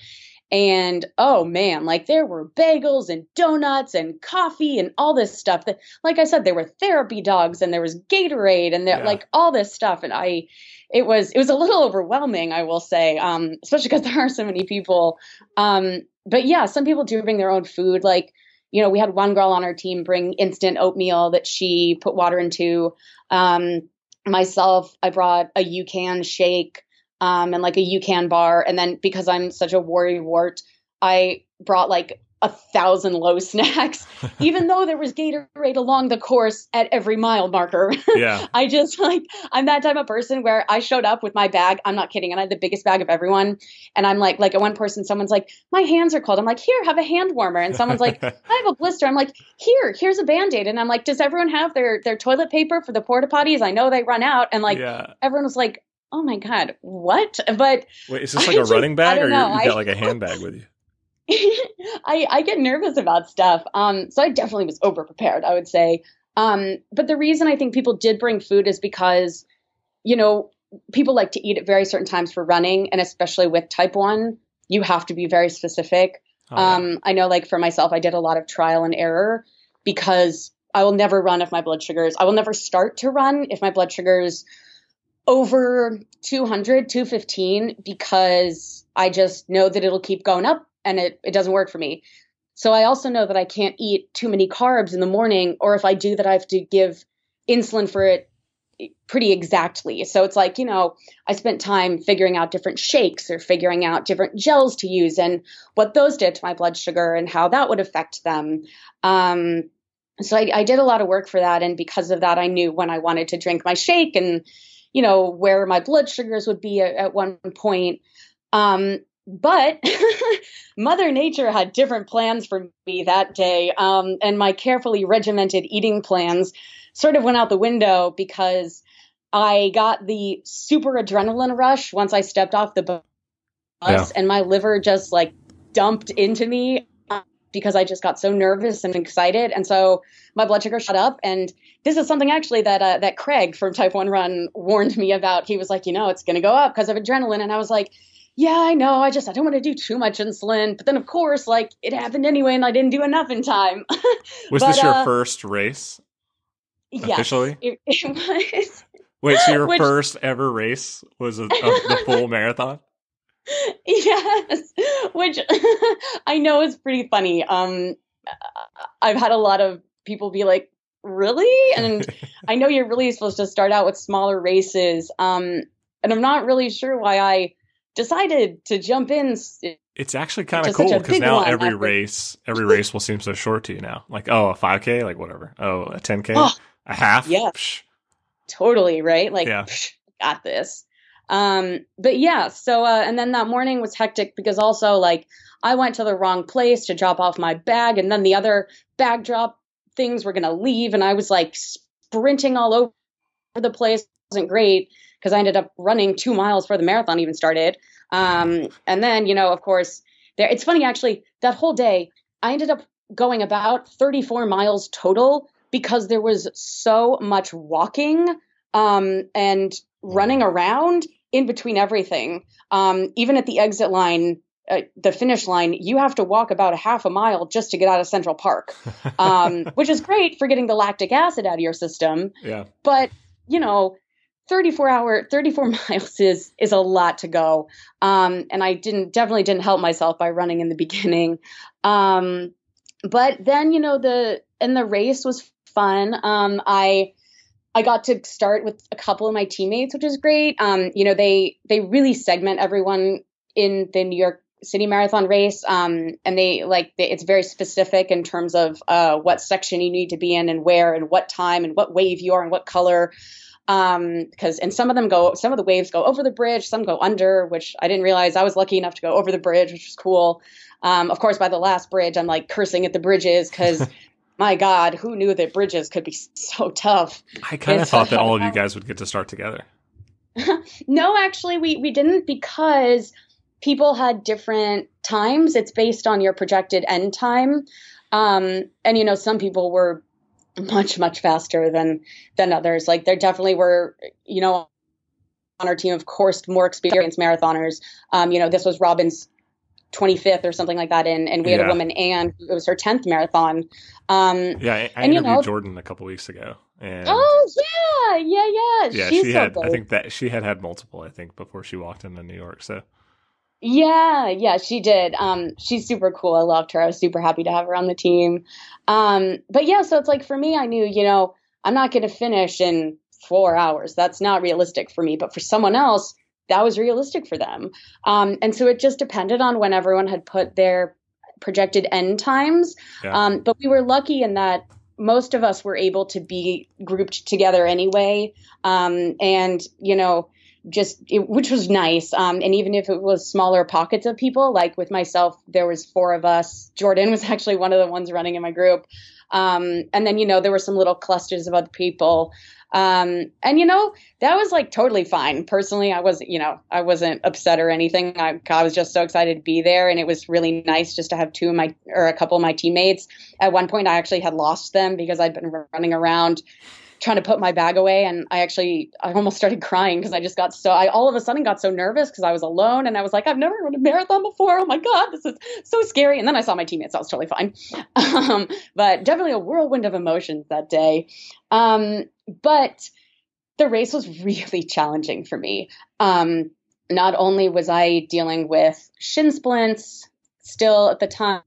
And oh man, like there were bagels and donuts and coffee and all this stuff that, like I said, there were therapy dogs and there was Gatorade and there, yeah. like all this stuff. And I, it was, it was a little overwhelming, I will say, um, especially because there are so many people. Um, but yeah, some people do bring their own food. Like, you know, we had one girl on our team bring instant oatmeal that she put water into. Um, myself, I brought a UCAN shake um, and like a UCAN bar. And then because I'm such a worry wart, I brought like a thousand low snacks, even though there was Gatorade along the course at every mile marker. Yeah. I just like, I'm that type of person where I showed up with my bag. I'm not kidding. And I had the biggest bag of everyone. And I'm like, like at one person, someone's like, my hands are cold. I'm like, here, have a hand warmer. And someone's like, I have a blister. I'm like, here, here's a band aid. And I'm like, does everyone have their, their toilet paper for the porta potties? I know they run out. And like, yeah. everyone was like, oh my God, what? But Wait, is this like a just- running bag or you you got like a handbag with you? I, I get nervous about stuff. Um, so I definitely was over prepared, I would say. Um, but the reason I think people did bring food is because, you know, people like to eat at very certain times for running, and especially with type one, you have to be very specific. Oh, yeah. Um, I know, like for myself, I did a lot of trial and error because I will never run if my blood sugars, I will never start to run if my blood sugars over 200, 215, because I just know that it'll keep going up and it, it doesn't work for me. So I also know that I can't eat too many carbs in the morning, or if I do that, I have to give insulin for it pretty exactly. So it's like, you know, I spent time figuring out different shakes or figuring out different gels to use and what those did to my blood sugar and how that would affect them. Um, so I, I did a lot of work for that. And because of that, I knew when I wanted to drink my shake and, you know, where my blood sugars would be at, at one point. Um, but Mother Nature had different plans for me that day. Um, and my carefully regimented eating plans sort of went out the window because I got the super adrenaline rush once I stepped off the bus Yeah. and my liver just like dumped into me uh, because I just got so nervous and excited. And so my blood sugar shot up. And this is something actually that, uh, that Craig from Type 1 Run warned me about. He was like, you know, it's going to go up because of adrenaline. And I was like, yeah, I know. I just, I don't want to do too much insulin. But then, of course, like it happened anyway, and I didn't do enough in time. Was but, this your uh, first race? yes, Officially? it, it was. Wait, so your Which- first ever race was a, a, the full marathon? yes which i know is pretty funny um i've had a lot of people be like really and i know you're really supposed to start out with smaller races um and i'm not really sure why i decided to jump in It's actually kind of cool because now every after- race, every race will seem so short to you now. Like, oh, a 5K, like whatever. Oh, a 10K, Oh, a half. yeah. Psh. totally right like Yeah. psh, got this um but yeah so uh and then that morning was hectic because also like i went to the wrong place to drop off my bag and then the other bag drop things were gonna leave and i was like sprinting all over the place it wasn't great because i ended up running two miles before the marathon even started um and then you know of course there it's funny actually that whole day i ended up going about 34 miles total because there was so much walking um, and running around in between everything. Um, even at the exit line, uh, the finish line, you have to walk about a half a mile just to get out of Central Park, um, which is great for getting the lactic acid out of your system. Yeah. But you know, 34 hour, 34 miles is is a lot to go. Um, and I didn't definitely didn't help myself by running in the beginning. Um, but then you know the and the race was fun. Um, I I got to start with a couple of my teammates, which is great. Um, you know, they they really segment everyone in the New York City Marathon race, um, and they like they, it's very specific in terms of uh, what section you need to be in and where and what time and what wave you are and what color. Um, because and some of them go, some of the waves go over the bridge, some go under, which I didn't realize. I was lucky enough to go over the bridge, which was cool. Um, of course, by the last bridge, I'm like cursing at the bridges because. my God, who knew that bridges could be so tough? I kind of thought that all of you guys would get to start together. No, actually, we we didn't because people had different times. It's based on your projected end time, um, and you know some people were much much faster than than others. Like there definitely were, you know, on our team, of course, more experienced marathoners. Um, you know, this was Robin's 25th or something like that, and and we had a woman, Anne, it was her 10th marathon. Um, Yeah, I, I and, you know- Jordan a couple weeks ago, and oh yeah, yeah, yeah. yeah, She's she so had. good. I think that she had had multiple. I think before she walked into New York. So Yeah, yeah, she did. Um, she's super cool. I loved her. I was super happy to have her on the team. Um, but yeah, so it's like for me, I knew, you know, I'm not going to finish in four hours. That's not realistic for me. But for someone else, that was realistic for them. Um, and so it just depended on when everyone had put their projected end times. Yeah. Um, but we were lucky in that most of us were able to be grouped together anyway. Um, and, you know, just it, which was nice. Um, and even if it was smaller pockets of people, like with myself, there was four of us. Jordan was actually one of the ones running in my group. Um, and then, you know, there were some little clusters of other people. Um, and you know, that was like totally fine. Personally, I was, you know, I wasn't upset or anything. I, I was just so excited to be there. And it was really nice just to have two of my, or a couple of my teammates. At one point, I actually had lost them because I'd been running around trying to put my bag away and I actually I almost started crying because I just got so I all of a sudden got so nervous because I was alone and I was like I've never run a marathon before. Oh my god this is so scary. And then I saw my teammates I was totally fine. Um, but definitely a whirlwind of emotions that day. Um, but the race was really challenging for me. Um, not only was I dealing with shin splints still at the time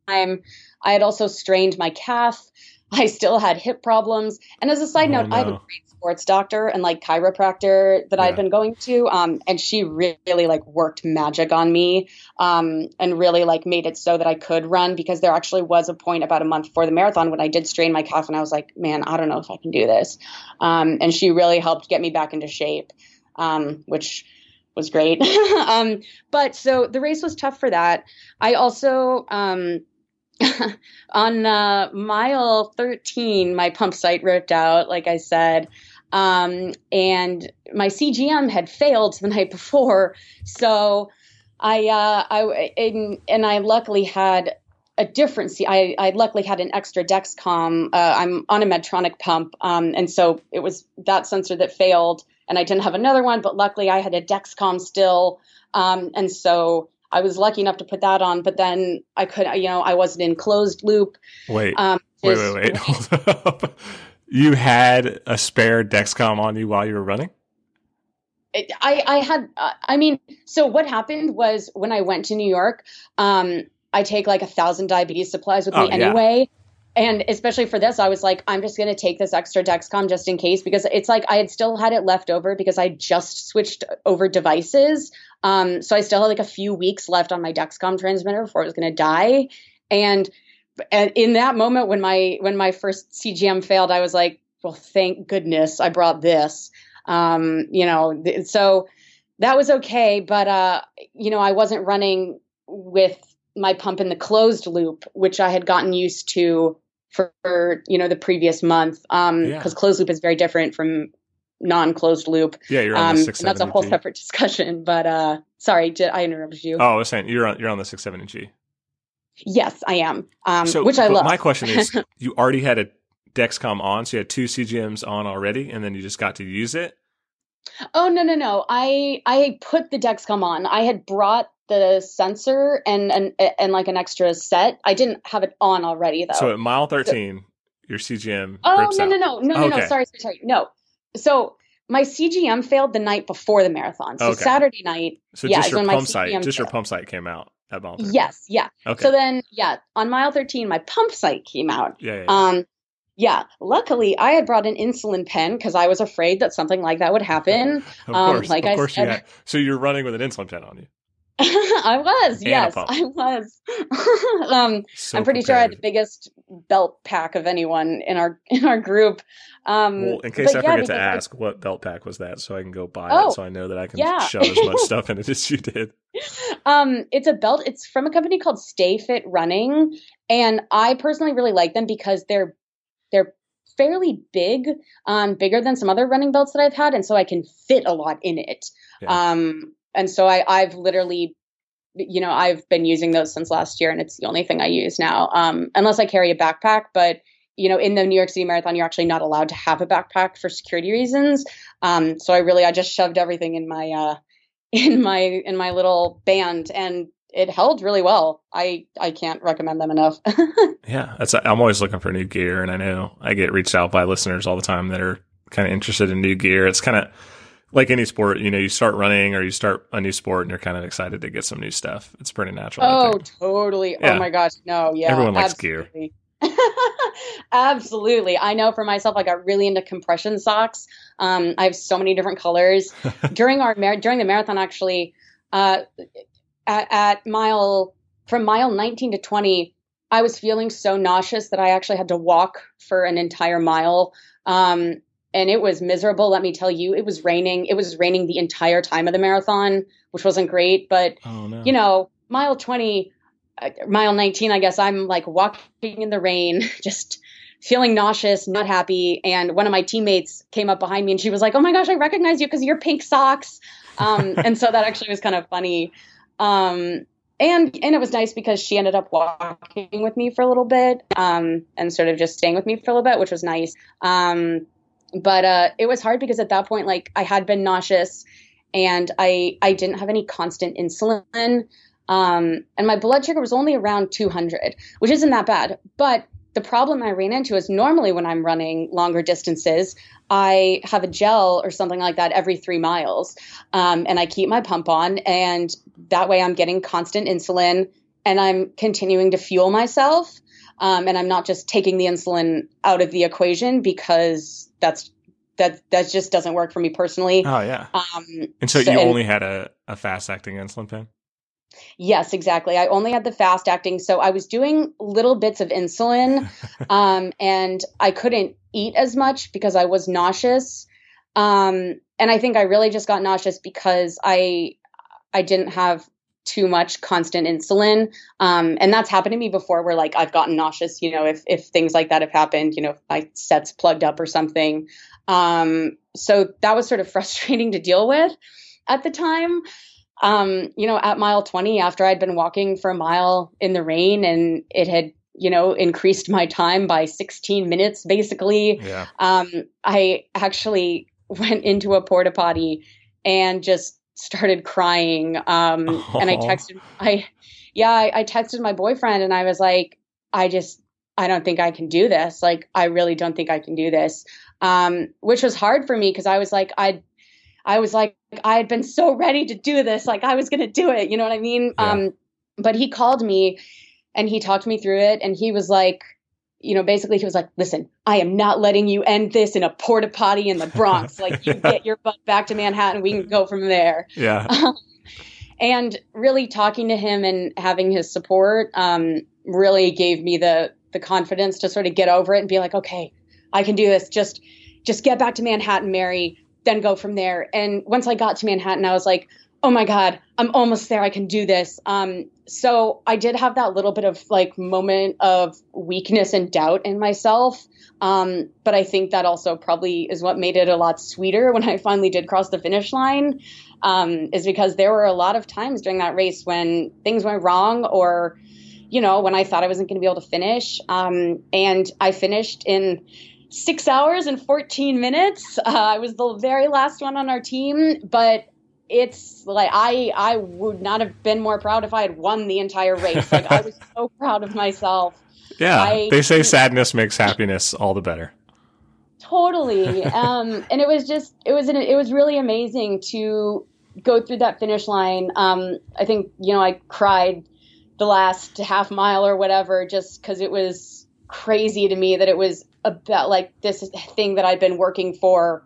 I had also strained my calf I still had hip problems. And as a side Oh, note, I have a great sports doctor and like chiropractor that Yeah. I've been going to. Um, and she really like worked magic on me um, and really like made it so that I could run because there actually was a point about a month before the marathon when I did strain my calf and I was like, man, I don't know if I can do this. Um, and she really helped get me back into shape, um, which was great. um, but so the race was tough for that. I also, um, on uh, mile 13, my pump site ripped out, like I said. Um, and my CGM had failed the night before. So I, uh, I, and, and I luckily had a different, C- I, I luckily had an extra Dexcom. Uh, I'm on a Medtronic pump. Um, and so it was that sensor that failed and I didn't have another one, but luckily I had a Dexcom still. Um, and so I was lucky enough to put that on, but then I could, you know, I wasn't in closed loop. Wait, Um, wait, wait, wait. Hold up. You had a spare Dexcom on you while you were running? it- I, I had, uh, I mean, so what happened was when I went to New York, um, I take like a thousand diabetes supplies with Oh, me anyway. And especially for this, I was like, I'm just going to take this extra Dexcom just in case because it's like I had still had it left over because I just switched over devices. Um, so I still had like a few weeks left on my Dexcom transmitter before it was going to die. And, and in that moment when my when my first CGM failed, I was like, well, thank goodness I brought this. Um, you know, th- so that was okay. But uh, you know, I wasn't running with my pump in the closed loop, which I had gotten used to for, for you know the previous month. Um, Yeah. because closed loop is very different from non-closed loop. Yeah, you're on Um, the and that's a whole G. separate discussion. But uh, sorry, did I interrupted you? Oh, I was saying you're on you're on the six seventy G. Yes, I am. Um, So, which I love. My question is, you already had a Dexcom on, so you had two CGMs on already, and then you just got to use it. Oh no no no! I I put the Dexcom on. I had brought the sensor and and and like an extra set. I didn't have it on already though. So at mile thirteen, your CGM oh no no no no no Okay. no! Sorry sorry no. So my CGM failed the night before the marathon. So Okay. Saturday night. So Yeah, just your pump site, just your pump site came out at mile 13. Yes yeah. Okay. So then yeah on mile thirteen my pump site came out. yeah, yeah, yeah. Um. Yeah, luckily I had brought an insulin pen because I was afraid that something like that would happen. of um, course, like of I course you had. So you're running with an insulin pen on you. I was, yes. I was. um, So I'm pretty sure I had the biggest belt pack of anyone in our in our group. Um, Well, in case I yeah, forget to ask, what belt pack was that, so I can go buy Oh, it, so I know that I can yeah. shove as much stuff in it as you did. um, it's a belt. It's from a company called Stay Fit Running, and I personally really like them because they're they're fairly big, um, bigger than some other running belts that I've had, and so I can fit a lot in it. Yeah. Um, and so I I've literally. You know, I've been using those since last year, and it's the only thing I use now, um, unless I carry a backpack. But you know, in the New York City Marathon, you're actually not allowed to have a backpack for security reasons. Um, so I really, I just shoved everything in my, uh, in my, in my little band and it held really well. I, I can't recommend them enough. Yeah, that's. I'm always looking for new gear, and I know I get reached out by listeners all the time that are kind of interested in new gear. It's kind of like any sport, you know, you start running or you start a new sport, and you're kind of excited to get some new stuff. It's pretty natural. Oh, totally. Yeah. Oh my gosh. No. Yeah. Everyone likes gear. absolutely. Absolutely. I know for myself, I got really into compression socks. Um, I have so many different colors. during our mar- during the marathon, actually, uh, at, at mile from mile 19 to 20, I was feeling so nauseous that I actually had to walk for an entire mile. Um, and it was miserable. Let me tell you, it was raining. It was raining the entire time of the marathon, which wasn't great. But, oh, no. you know, mile 20, uh, mile 19, I guess I'm like walking in the rain, just feeling nauseous, not happy. And one of my teammates came up behind me and she was like, Oh my gosh, I recognize you because you're pink socks. Um, and so that actually was kind of funny. Um, and and it was nice because she ended up walking with me for a little bit um, and sort of just staying with me for a little bit, which was nice. Um, but uh, it was hard because at that point, like I had been nauseous and I I didn't have any constant insulin. Um, and my blood sugar was only around 200, which isn't that bad. But the problem I ran into is normally when I'm running longer distances, I have a gel or something like that every three miles. Um, and I keep my pump on, and that way I'm getting constant insulin and I'm continuing to fuel myself. Um, and I'm not just taking the insulin out of the equation because that's that that just doesn't work for me personally. Oh yeah. Um, and so, so you and, only had a, a fast acting insulin pen. Yes, exactly. I only had the fast acting, so I was doing little bits of insulin, um, and I couldn't eat as much because I was nauseous. Um, and I think I really just got nauseous because I I didn't have too much constant insulin. Um, and that's happened to me before where like I've gotten nauseous, you know, if, if things like that have happened, you know, if my set's plugged up or something. Um, so that was sort of frustrating to deal with at the time. Um, you know, at mile 20, after I'd been walking for a mile in the rain and it had, you know, increased my time by 16 minutes basically, yeah. um, I actually went into a porta potty and just started crying. Um, and I texted, I, yeah, I, I texted my boyfriend and I was like, I just, I don't think I can do this. Like, I really don't think I can do this. Um, which was hard for me because I was like, I, I was like, I had been so ready to do this. Like, I was going to do it. You know what I mean? Yeah. Um, but he called me and he talked me through it. And he was like, you know, basically he was like, listen, I am not letting you end this in a porta potty in the Bronx. like you get your butt back to Manhattan. We can go from there. Yeah. and really talking to him and having his support um, really gave me the the confidence to sort of get over it and be like, okay, I can do this. Just just get back to Manhattan, Mary, then go from there. And once I got to Manhattan, I was like, oh my God, I'm almost there. I can do this. Um, so I did have that little bit of like moment of weakness and doubt in myself. Um, but I think that also probably is what made it a lot sweeter when I finally did cross the finish line. Um, is because there were a lot of times during that race when things went wrong or, you know, when I thought I wasn't going to be able to finish. Um, and I finished in six hours and 14 minutes. Uh, I was the very last one on our team, but it's like I I would not have been more proud if I had won the entire race. Like I was so proud of myself. Yeah, I, they say sadness makes happiness all the better. Totally, um, and it was just it was an, it was really amazing to go through that finish line. Um, I think you know I cried the last half mile or whatever just because it was crazy to me that it was about like this thing that I'd been working for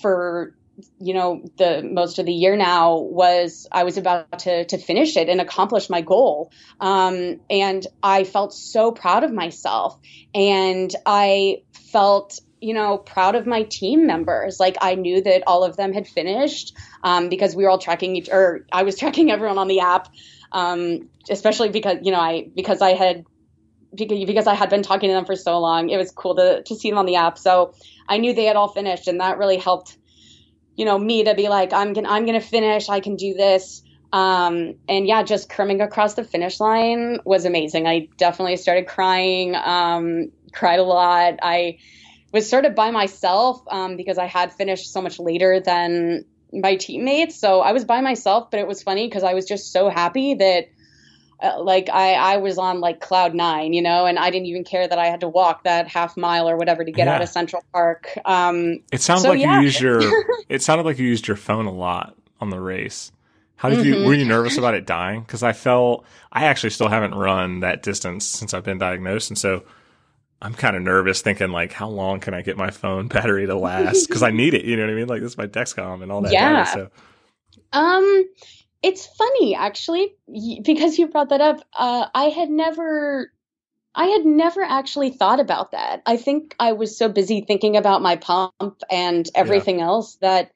for you know the most of the year now was I was about to to finish it and accomplish my goal. Um, and I felt so proud of myself. And I felt you know proud of my team members. Like I knew that all of them had finished um, because we were all tracking each or I was tracking everyone on the app um, especially because you know I because I had because I had been talking to them for so long it was cool to to see them on the app. So I knew they had all finished and that really helped you know me to be like i'm gonna i'm gonna finish i can do this. Um, and yeah just coming across the finish line was amazing. I definitely started crying um, cried a lot. I was sort of by myself um, because i had finished so much later than my teammates. So i was by myself but it was funny because i was just so happy that uh, like I, I was on like cloud nine, you know, and I didn't even care that I had to walk that half mile or whatever to get yeah. out of Central Park. Um, it sounds so, like yeah. you used your. it sounded like you used your phone a lot on the race. How did mm-hmm. you? Were you nervous about it dying? Because I felt I actually still haven't run that distance since I've been diagnosed, and so I'm kind of nervous, thinking like, how long can I get my phone battery to last? Because I need it. You know what I mean? Like this is my Dexcom and all that. Yeah. Data, so. Um it's funny actually because you brought that up. Uh, I had never I had never actually thought about that. I think I was so busy thinking about my pump and everything yeah. else that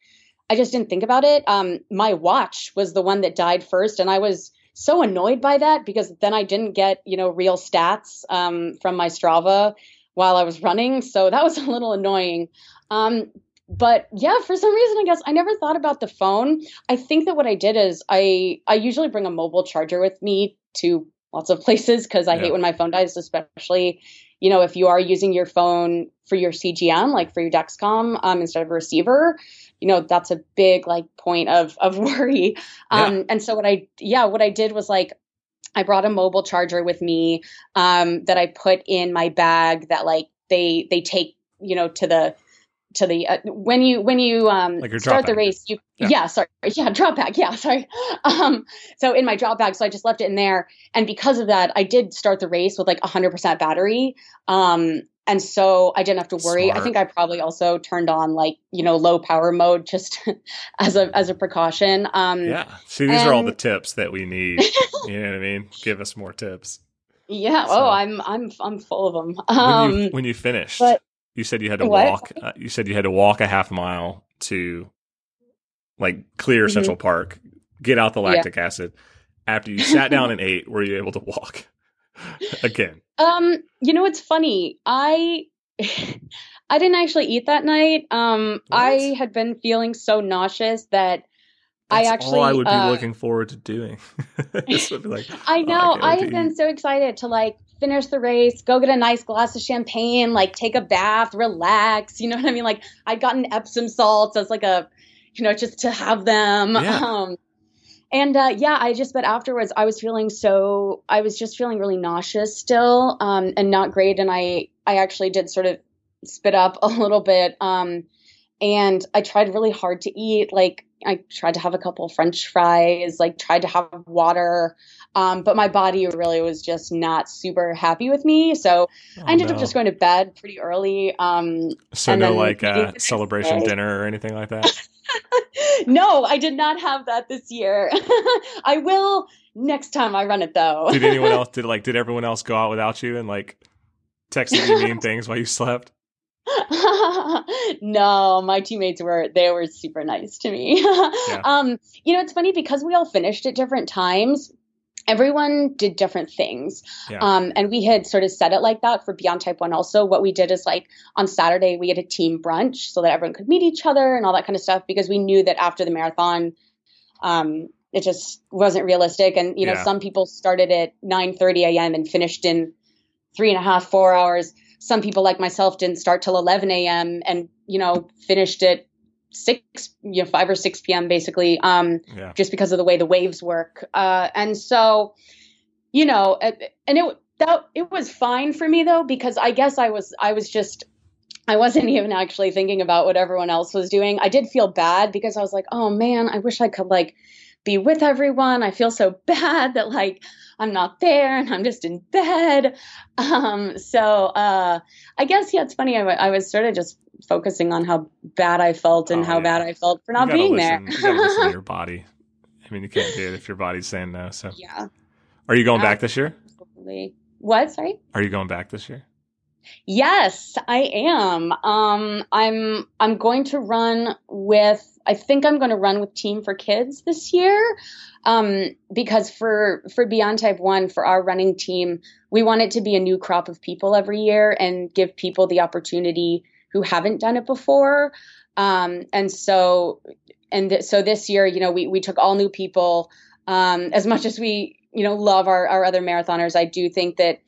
I just didn't think about it. Um, my watch was the one that died first, and I was so annoyed by that because then I didn't get you know real stats um, from my Strava while I was running, so that was a little annoying. Um, but yeah, for some reason, I guess I never thought about the phone. I think that what I did is I I usually bring a mobile charger with me to lots of places because I yeah. hate when my phone dies, especially, you know, if you are using your phone for your CGM, like for your Dexcom um, instead of a receiver, you know, that's a big like point of of worry. Um, yeah. And so what I, yeah, what I did was like, I brought a mobile charger with me um, that I put in my bag that like they they take you know to the to the uh, when you when you um like start the race you yeah. yeah. sorry. Yeah drop bag yeah sorry. Um so in my drop bag so i just left it in there. And because of that i did start the race with like 100% battery. Um and so i didn't have to worry. Smart. i think i probably also turned on like you know low power mode just as a as a precaution. Um yeah. See these and, are all the tips that we need. You know what i mean? Give us more tips. Yeah. So, oh i'm i'm i'm full of them um when you, when you finished. but you said you had to what? walk. Uh, you said you had to walk a half mile to like clear mm-hmm. Central Park, get out the lactic yeah. acid. After you sat down and ate, were you able to walk again? Um, you know, it's funny. I I didn't actually eat that night. Um, what? I had been feeling so nauseous that That's I actually all I would be uh, looking forward to doing. like, I know. Oh, I, I had been so excited to like finish the race, go get a nice glass of champagne, like take a bath, relax. You know what I mean? Like I'd gotten Epsom salts as like a, you know, just to have them. Yeah. Um, and uh, yeah, I just, but afterwards, I was feeling so, I was just feeling really nauseous still um, and not great. And I, I actually did sort of spit up a little bit. Um, and I tried really hard to eat. Like I tried to have a couple French fries, like tried to have water. Um, but my body really was just not super happy with me. So oh, I ended no. up just going to bed pretty early. Um, so no like uh, celebration dinner or anything like that? no, I did not have that this year. I will next time I run it though. did anyone else did like did everyone else go out without you and like texting you mean things while you slept? no, my teammates were they were super nice to me. yeah. Um, you know, it's funny because we all finished at different times. Everyone did different things. Yeah. Um, and we had sort of set it like that for Beyond Type 1 also. What we did is like on Saturday, we had a team brunch so that everyone could meet each other and all that kind of stuff because we knew that after the marathon, um, it just wasn't realistic. And, you know, yeah. some people started at 9 30 a.m. and finished in three and a half, four hours some people like myself didn't start till 11 a.m. and you know finished at six, you know, five or six p.m. basically, um, yeah. just because of the way the waves work. Uh, and so, you know, and it that it was fine for me though because I guess I was I was just I wasn't even actually thinking about what everyone else was doing. I did feel bad because I was like, oh man, I wish I could like be with everyone. I feel so bad that like I'm not there and I'm just in bed. Um, so uh, I guess yeah, it's funny. I, I was sort of just focusing on how bad I felt and oh, how yeah. bad I felt for not being listen, there. you gotta listen to your body. I mean, you can't do it if your body's saying no. So yeah. Are you going back this year? What? Sorry. Are you going back this year? Yes, I am. Um, I'm I'm going to run with. I think I'm going to run with Team for Kids this year, um, because for for Beyond Type One for our running team, we want it to be a new crop of people every year and give people the opportunity who haven't done it before. Um, and so and th- so this year, you know, we we took all new people. Um, as much as we you know love our our other marathoners, I do think that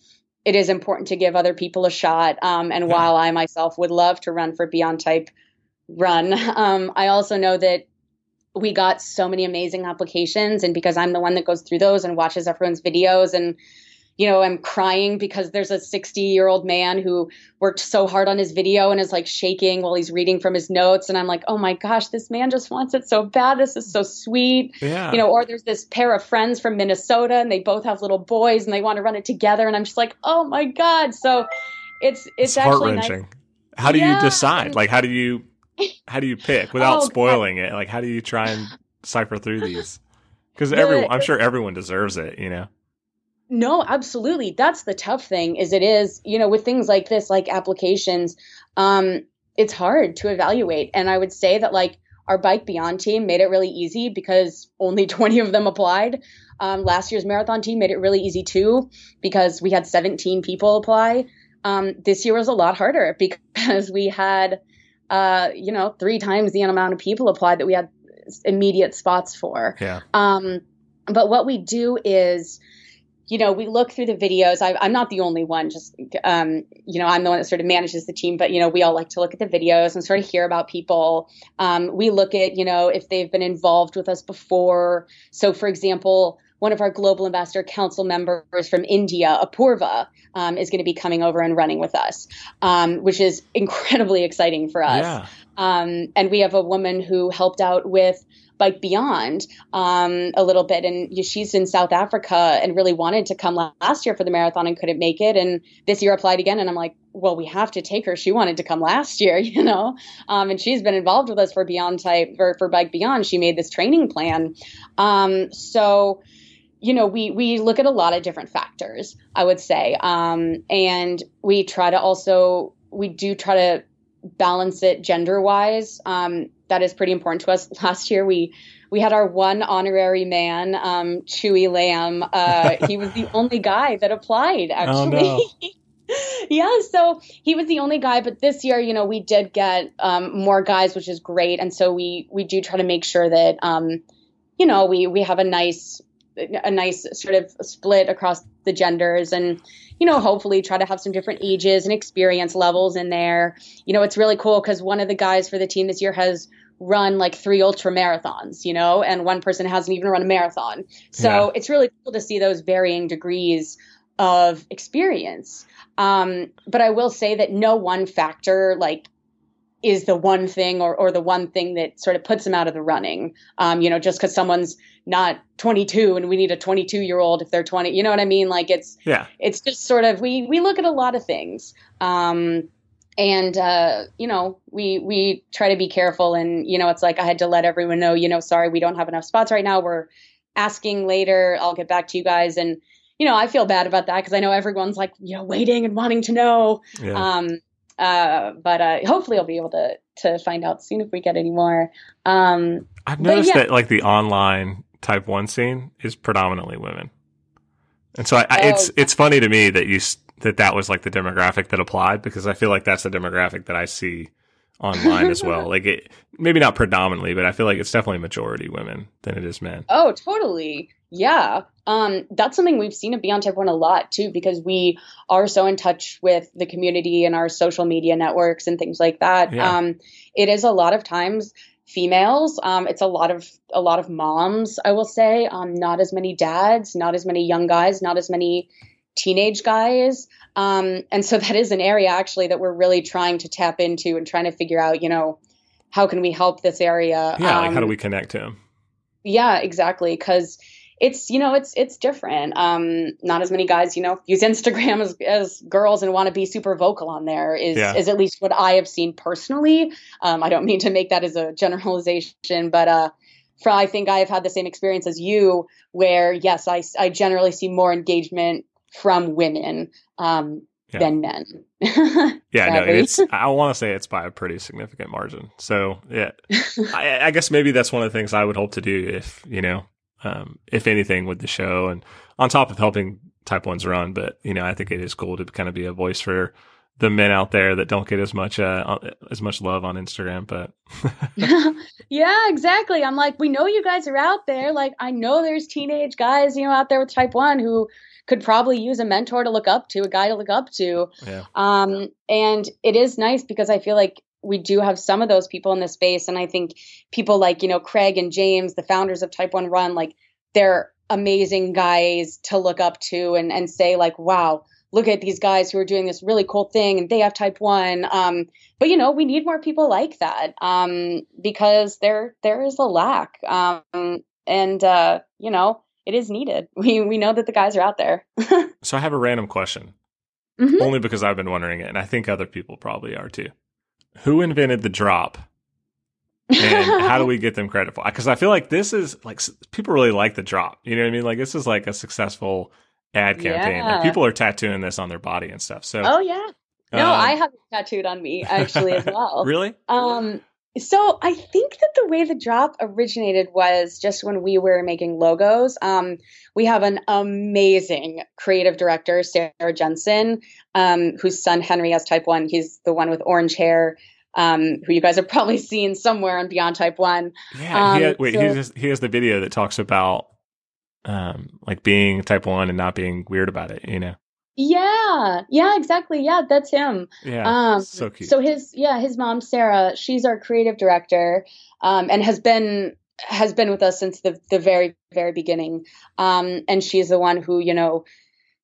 it is important to give other people a shot. Um, and yeah. while I myself would love to run for Beyond Type Run, um, I also know that we got so many amazing applications. And because I'm the one that goes through those and watches everyone's videos and you know, I'm crying because there's a 60 year old man who worked so hard on his video and is like shaking while he's reading from his notes. And I'm like, oh my gosh, this man just wants it so bad. This is so sweet. Yeah. You know, or there's this pair of friends from Minnesota and they both have little boys and they want to run it together. And I'm just like, oh my God. So it's, it's, it's actually nice. How do yeah. you decide? Like, how do you, how do you pick without oh, spoiling God. it? Like, how do you try and cipher through these? Because everyone, I'm sure everyone deserves it, you know? No, absolutely. That's the tough thing is it is, you know, with things like this, like applications, um, it's hard to evaluate. And I would say that like our Bike Beyond team made it really easy because only 20 of them applied. Um, last year's marathon team made it really easy too because we had 17 people apply. Um, this year was a lot harder because we had, uh, you know, three times the amount of people applied that we had immediate spots for. Yeah. Um, but what we do is, you know, we look through the videos. I, am not the only one. Just, um, you know, I'm the one that sort of manages the team. But you know, we all like to look at the videos and sort of hear about people. Um, we look at, you know, if they've been involved with us before. So, for example, one of our global ambassador council members from India, Apurva, um, is going to be coming over and running with us, um, which is incredibly exciting for us. Yeah. Um, and we have a woman who helped out with Bike Beyond um, a little bit, and she's in South Africa and really wanted to come last year for the marathon and couldn't make it, and this year applied again. And I'm like, well, we have to take her. She wanted to come last year, you know, um, and she's been involved with us for Beyond Type for, for Bike Beyond. She made this training plan, um, so you know, we we look at a lot of different factors, I would say, um, and we try to also we do try to balance it gender wise. Um, that is pretty important to us. Last year we we had our one honorary man, um, Chewy Lamb. Uh, he was the only guy that applied actually. Oh, no. yeah, so he was the only guy, but this year, you know, we did get um, more guys, which is great, and so we we do try to make sure that um, you know we we have a nice a nice sort of split across the genders and you know hopefully try to have some different ages and experience levels in there. You know it's really cool because one of the guys for the team this year has run like three ultra marathons you know and one person hasn't even run a marathon. So yeah. it's really cool to see those varying degrees of experience. Um, but i will say that no one factor like is the one thing or, or the one thing that sort of puts them out of the running. Um, you know, just because someone's not 22 and we need a 22 year old if they're 20, you know what I mean? Like it's, yeah, it's just sort of, we, we look at a lot of things. Um, and, uh, you know, we, we try to be careful and, you know, it's like, I had to let everyone know, you know, sorry, we don't have enough spots right now. We're asking later. I'll get back to you guys. And, you know, I feel bad about that because I know everyone's like, you know, waiting and wanting to know. Yeah. Um, uh, but uh, hopefully I'll be able to to find out soon if we get any more. Um, I've noticed yeah. that like the online type one scene is predominantly women, and so I, I, it's oh, it's funny to me that you that that was like the demographic that applied because I feel like that's the demographic that I see online as well. Like it, maybe not predominantly, but I feel like it's definitely majority women than it is men. Oh, totally. Yeah. Um, that's something we've seen at Beyond Type 1 a lot too, because we are so in touch with the community and our social media networks and things like that. Yeah. Um, it is a lot of times females. Um, it's a lot of a lot of moms, I will say. Um, not as many dads, not as many young guys, not as many teenage guys. Um, and so that is an area actually that we're really trying to tap into and trying to figure out, you know, how can we help this area? Yeah, like how do um, we connect to them? Yeah, exactly. Because it's you know it's it's different. Um, not as many guys you know use Instagram as, as girls and want to be super vocal on there. Is yeah. is at least what I have seen personally. Um, I don't mean to make that as a generalization, but uh, for, I think I have had the same experience as you, where yes, I I generally see more engagement from women um, yeah. than men. yeah, no, it's. I want to say it's by a pretty significant margin. So yeah, I, I, guess maybe that's one of the things I would hope to do if you know um, if anything, with the show, and on top of helping Type Ones run. But you know, I think it is cool to kind of be a voice for the men out there that don't get as much uh, as much love on Instagram. But yeah, exactly. I'm like, we know you guys are out there. Like, I know there's teenage guys, you know, out there with Type One who could probably use a mentor to look up to, a guy to look up to. Yeah. Um, and it is nice because I feel like we do have some of those people in the space. And i think people like you know craig and james the founders of type 1 run like they're amazing guys to look up to and and say like wow look at these guys who are doing this really cool thing and they have type 1 um, but you know we need more people like that um, because there there is a lack. Um, and uh, you know it is needed. We we know that the guys are out there. So i have a random question. Mm-hmm. only because i've been wondering it and i think other people probably are too who invented the drop and how do we get them credit for because i feel like this is like people really like the drop you know what i mean like this is like a successful ad campaign. Yeah. People are tattooing this on their body and stuff. So, Oh yeah. No, um, I have it tattooed on me actually as well. really. Um, so I think that the way the drop originated was just when we were making logos. Um, we have an amazing creative director, Sarah Jensen, um, whose son Henry has type one. He's the one with orange hair, um, who you guys have probably seen somewhere on Beyond Type One. Yeah. he Um, has, wait, so- he has he has the video that talks about um like being type one and not being weird about it. You know. Yeah, yeah, exactly. Yeah, that's him. Yeah. Um, so cute. So his yeah, his mom Sarah, she's our creative director, um, and has been has been with us since the the very very beginning. Um, and she's the one who you know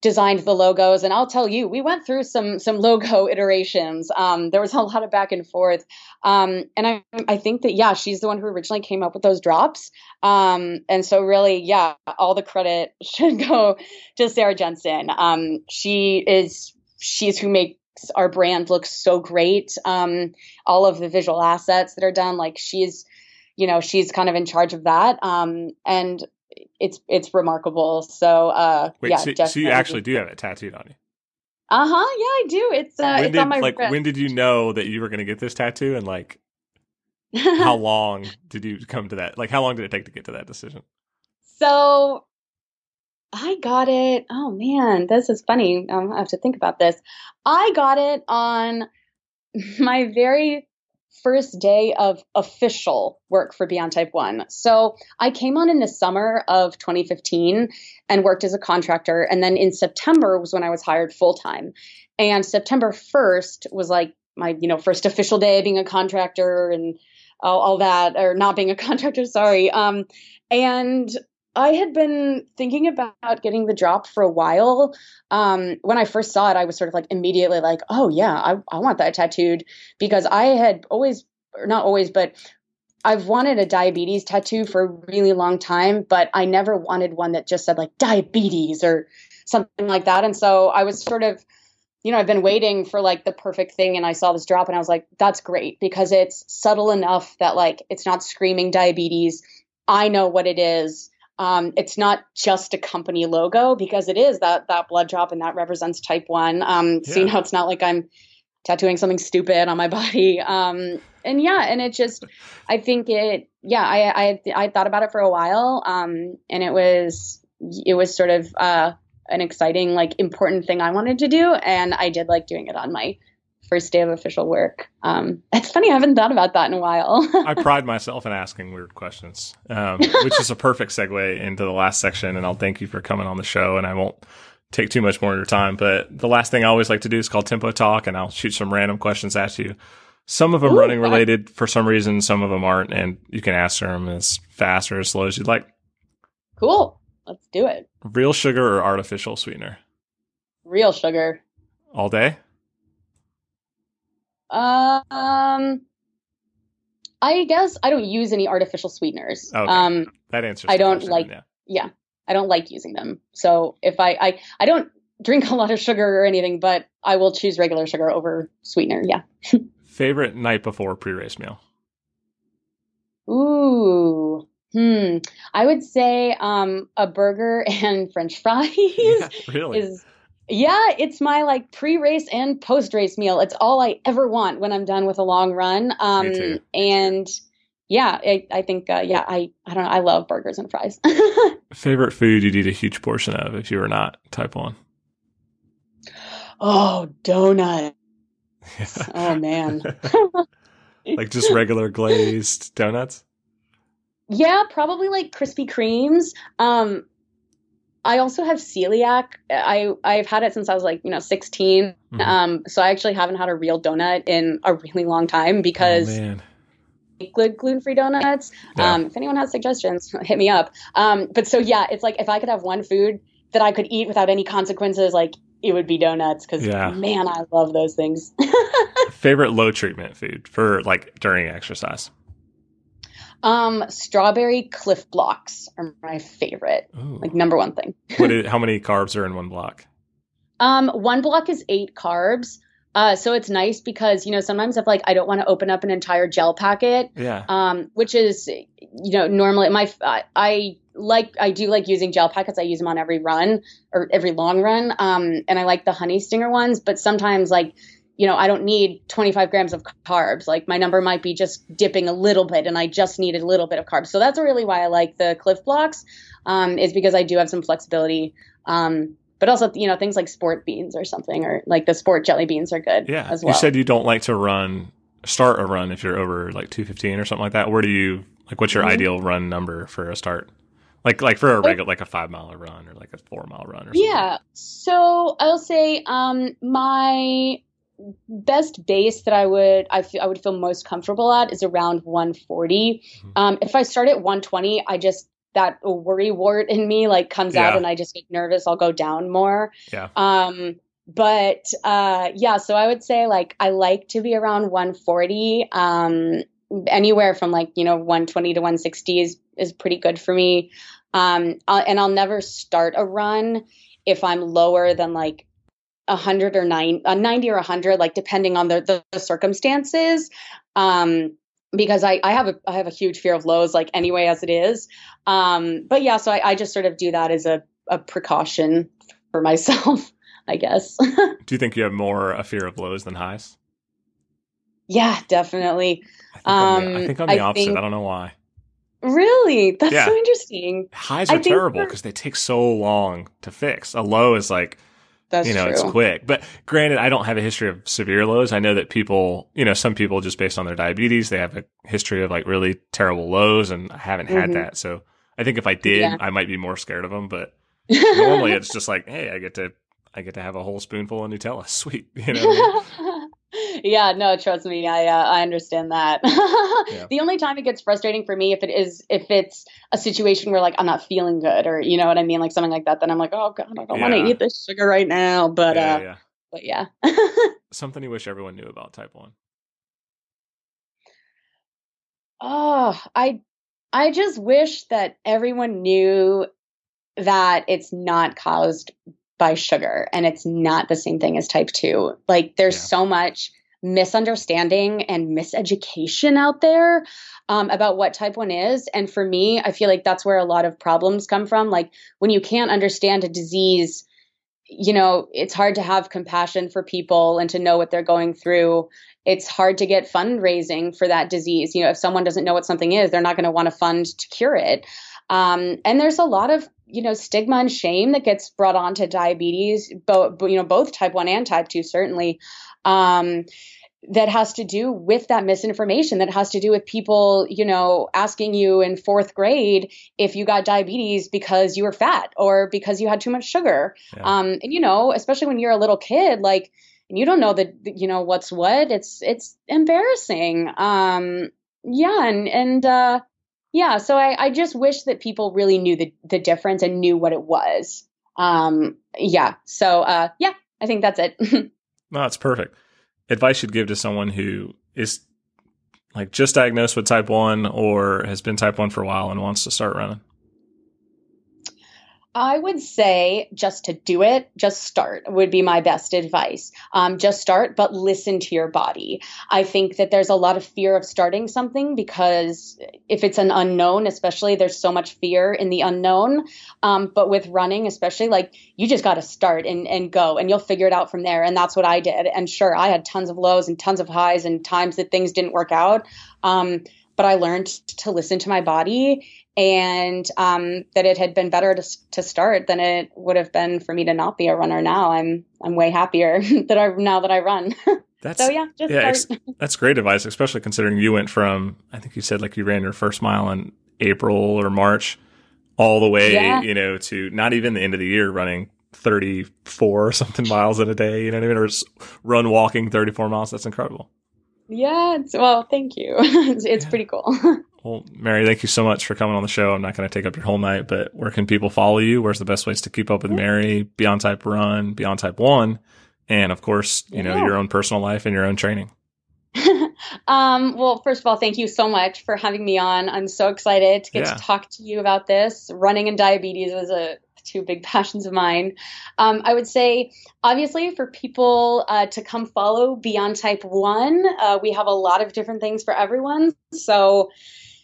designed the logos. And I'll tell you, we went through some some logo iterations. Um, there was a lot of back and forth. Um, and I I think that yeah, she's the one who originally came up with those drops. Um, and so really, yeah, all the credit should go to Sarah Jensen. Um, she is she's who makes our brand look so great. Um, all of the visual assets that are done, like she's, you know, she's kind of in charge of that. Um, and it's it's remarkable. So uh, Wait, yeah, so, so you actually do have it tattooed on you? Uh huh. Yeah, I do. It's uh, when it's did on my like wrist. when did you know that you were going to get this tattoo and like how long did you come to that? Like how long did it take to get to that decision? So I got it. Oh man, this is funny. Um, I have to think about this. I got it on my very first day of official work for Beyond Type 1. So I came on in the summer of 2015 and worked as a contractor. And then in September was when I was hired full time. And September 1st was like my, you know, first official day being a contractor and all, all that, or not being a contractor, sorry. Um, and I had been thinking about getting the drop for a while. Um, when I first saw it, I was sort of like immediately like, oh, yeah, I, I want that tattooed because I had always, or not always, but I've wanted a diabetes tattoo for a really long time, but I never wanted one that just said like diabetes or something like that. And so I was sort of, you know, I've been waiting for like the perfect thing and I saw this drop and I was like, that's great because it's subtle enough that like it's not screaming diabetes. I know what it is. Um, it's not just a company logo because it is that that blood drop and that represents type one. Um, So you know, it's not like I'm tattooing something stupid on my body. Um, and yeah, and it just, I think it, yeah, I I I thought about it for a while. Um, and it was it was sort of uh an exciting like important thing I wanted to do, and I did like doing it on my first day of official work. Um, it's funny, I haven't thought about that in a while. I pride myself in asking weird questions, um, which is a perfect segue into the last section. And I'll thank you for coming on the show. And I won't take too much more of your time. But the last thing I always like to do is called tempo talk, and I'll shoot some random questions at you. Some of them Ooh, running related for some reason, some of them aren't, and you can answer them as fast or as slow as you'd like. cool, let's do it. Real sugar or artificial sweetener? Real sugar. All day? Um, I guess I don't use any artificial sweeteners. Okay. Um, That answers. I don't question, like- Yeah. yeah, I don't like using them. So if I, I, I don't drink a lot of sugar or anything, but I will choose regular sugar over sweetener. Yeah. Favorite night before pre-race meal? Ooh. Hmm. I would say um a burger and French fries Yeah, really? is yeah, it's my like pre-race and post-race meal. It's all I ever want when I'm done with a long run. Um too. and yeah, I, I think uh, yeah, I I don't know, I love burgers and fries. Favorite food you'd eat a huge portion of if you were not type one? oh, donut. Oh man. like just regular glazed donuts. Yeah, probably like Krispy Kremes. Um, I also have celiac. I I've had it since I was like you know 16. Mhm. Um, so I actually haven't had a real donut in a really long time because oh, gluten free donuts. Yeah. Um, if anyone has suggestions, hit me up. Um, but so yeah, it's like if I could have one food that I could eat without any consequences, like it would be donuts because Yeah. man, I love those things. Favorite low treatment food for like during exercise. Um, strawberry Clif Bloks are my favorite, Ooh. like number one thing. what is, how many carbs are in one block? Um, one block is eight carbs. Uh, so it's nice because you know sometimes if like I don't want to open up an entire gel packet, Yeah. um, which is you know normally my I, I like I do like using gel packets. I use them on every run or every long run, um, and I like the honey stinger ones. But sometimes like you know I don't need 25 grams of carbs. Like my number might be just dipping a little bit, and I just need a little bit of carbs. So that's really why I like the Clif Bloks, um, is because I do have some flexibility. Um, but also, you know, things like sport beans or something, or like the sport jelly beans are good Yeah. as well. You said you don't like to run, start a run if you're over like 215 or something like that. Where do you, like, what's your Mhm. ideal run number for a start? Like, like for a regular, like a five mile run or like a four mile run or something. Yeah. So I'll say um, my best base that I would I feel I would feel most comfortable at is around 140. Mhm. Um, if I start at 120, I just that worry wart in me like comes out and I just get nervous. I'll go down more. Yeah. Um, but uh, yeah, so I would say like I like to be around 140. Um, anywhere from like you know 120 to 160 is is pretty good for me. Um, i and I'll never start a run if I'm lower than like a hundred or nine, a 90 or a hundred, like depending on the, the, the circumstances. Um, because I, I have a, I have a huge fear of lows, like anyway, as it is. Um, but yeah, so I, I just sort of do that as a, a precaution for myself, I guess. Do you think you have more a fear of lows than highs? yeah, definitely. I think, I'm, the, I Um, think I'm the I opposite. think- I don't know why. Really? That's Yeah. so interesting. Highs are terrible because they take so long to fix. A low is like, That's you know, true. it's quick. But granted, I don't have a history of severe lows. I know that people, you know, some people just based on their diabetes, they have a history of like really terrible lows, and I haven't had Mhm. that. So I think if I did, Yeah. I might be more scared of them. But normally, it's just like, hey, I get to, I get to have a whole spoonful of Nutella. Sweet, you know. I mean? yeah, no, trust me, I uh, I understand that. Yeah. The only time it gets frustrating for me if it is if it's a situation where like I'm not feeling good or you know what I mean, like something like that, then I'm like, oh god, I don't want to eat this sugar right now. But yeah, uh, yeah. but yeah. Something you wish everyone knew about type one. oh, I I just wish that everyone knew that it's not caused by sugar and it's not the same thing as type 2. Like there's Yeah. so much misunderstanding and miseducation out there um, about what type 1 is and for me I feel like that's where a lot of problems come from like when you can't understand a disease you know it's hard to have compassion for people and to know what they're going through it's hard to get fundraising for that disease. You know, if someone doesn't know what something is, they're not going to want to fund to cure it. Um, and there's a lot of you know stigma and shame that gets brought onto diabetes, both you know both type one and type two certainly. Um, that has to do with that misinformation that has to do with people you know asking you in fourth grade if you got diabetes because you were fat or because you had too much sugar Yeah. um and you know especially when you're a little kid like and you don't know that you know what's what it's it's embarrassing um yeah and and uh yeah so i i just wish that people really knew the the difference and knew what it was um yeah so uh yeah i think that's it No, it's perfect. Advice you'd give to someone who is like just diagnosed with type one or has been type one for a while and wants to start running. I would say just to do it, just start would be my best advice. Um, just start, but listen to your body. I think that there's a lot of fear of starting something because if it's an unknown, especially, there's so much fear in the unknown. Um, but with running, especially, like you just got to start and, and go and you'll figure it out from there. And that's what I did. And sure, I had tons of lows and tons of highs and times that things didn't work out. Um, but I learned to listen to my body and um, that it had been better to, to start than it would have been for me to not be a runner now. I'm I'm way happier that I now that I run. That's so yeah, just yeah, start. ex- that's great advice, especially considering you went from I think you said like you ran your first mile in April or March, all the way Yeah. you know to not even the end of the year running thirty four or something miles in a day. You know what I mean? Or just run walking thirty four miles. That's incredible. Yeah, it's, well, thank you. it's it's Yeah. pretty cool. Well, Mary, thank you so much for coming on the show. I'm not going to take up your whole night, but where can people follow you? Where's the best ways to keep up with Mary, Beyond Type Run, Beyond Type One, and of course, you know, Yeah. your own personal life and your own training? um, well, first of all, thank you so much for having me on. I'm so excited to get Yeah. to talk to you about this. Running and diabetes is a two big passions of mine. Um, I would say, obviously, for people uh, to come follow Beyond Type 1, uh, we have a lot of different things for everyone. So,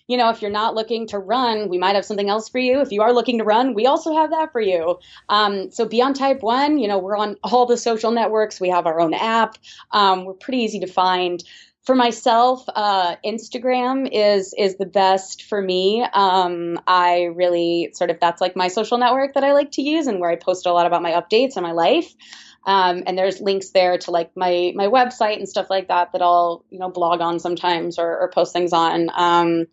you know, if you're not looking to run, we might have something else for you. If you are looking to run, we also have that for you. Um, so Beyond Type 1, you know, we're on all the social networks. We have our own app. Um, we're pretty easy to find. For myself, uh, Instagram is is the best for me. Um, I really sort of that's like my social network that I like to use and where I post a lot about my updates and my life. Um, and there's links there to like my my website and stuff like that that I'll you know blog on sometimes or, or post things on. Um,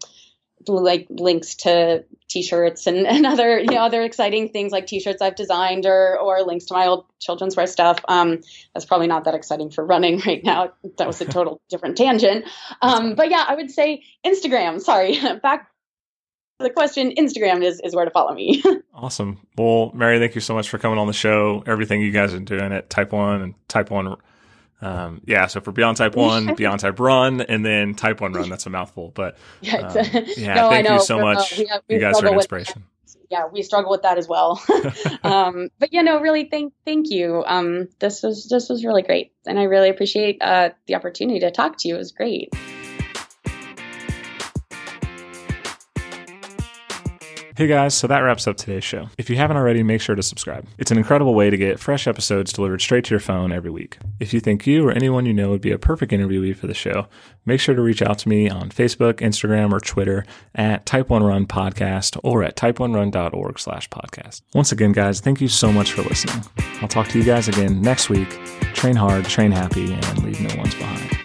like links to t-shirts and, and other you know other exciting things like t-shirts I've designed or or links to my old children's wear stuff. Um, that's probably not that exciting for running right now. That was a total different tangent. Um, but yeah, I would say Instagram. Sorry, back to the question. Instagram is is where to follow me. awesome. Well, Mary, thank you so much for coming on the show. Everything you guys are doing at Type One and Type One um, yeah, so for Beyond Type 1, Beyond Type Run, and then Type 1 Run. That's a mouthful. But um, yeah, no, thank you so much. Uh, we have, we you guys are an inspiration. Yeah, we struggle with that as well. um, but you know, really thank thank you. Um, this was this was really great, and I really appreciate uh, the opportunity to talk to you. It was great. Hey guys, so that wraps up today's show. If you haven't already, make sure to subscribe. It's an incredible way to get fresh episodes delivered straight to your phone every week. If you think you or anyone you know would be a perfect interviewee for the show, make sure to reach out to me on Facebook, Instagram, or Twitter at Type 1 Run Podcast or at type1run.org slash podcast. Once again, guys, thank you so much for listening. I'll talk to you guys again next week. Train hard, train happy, and leave no ones behind.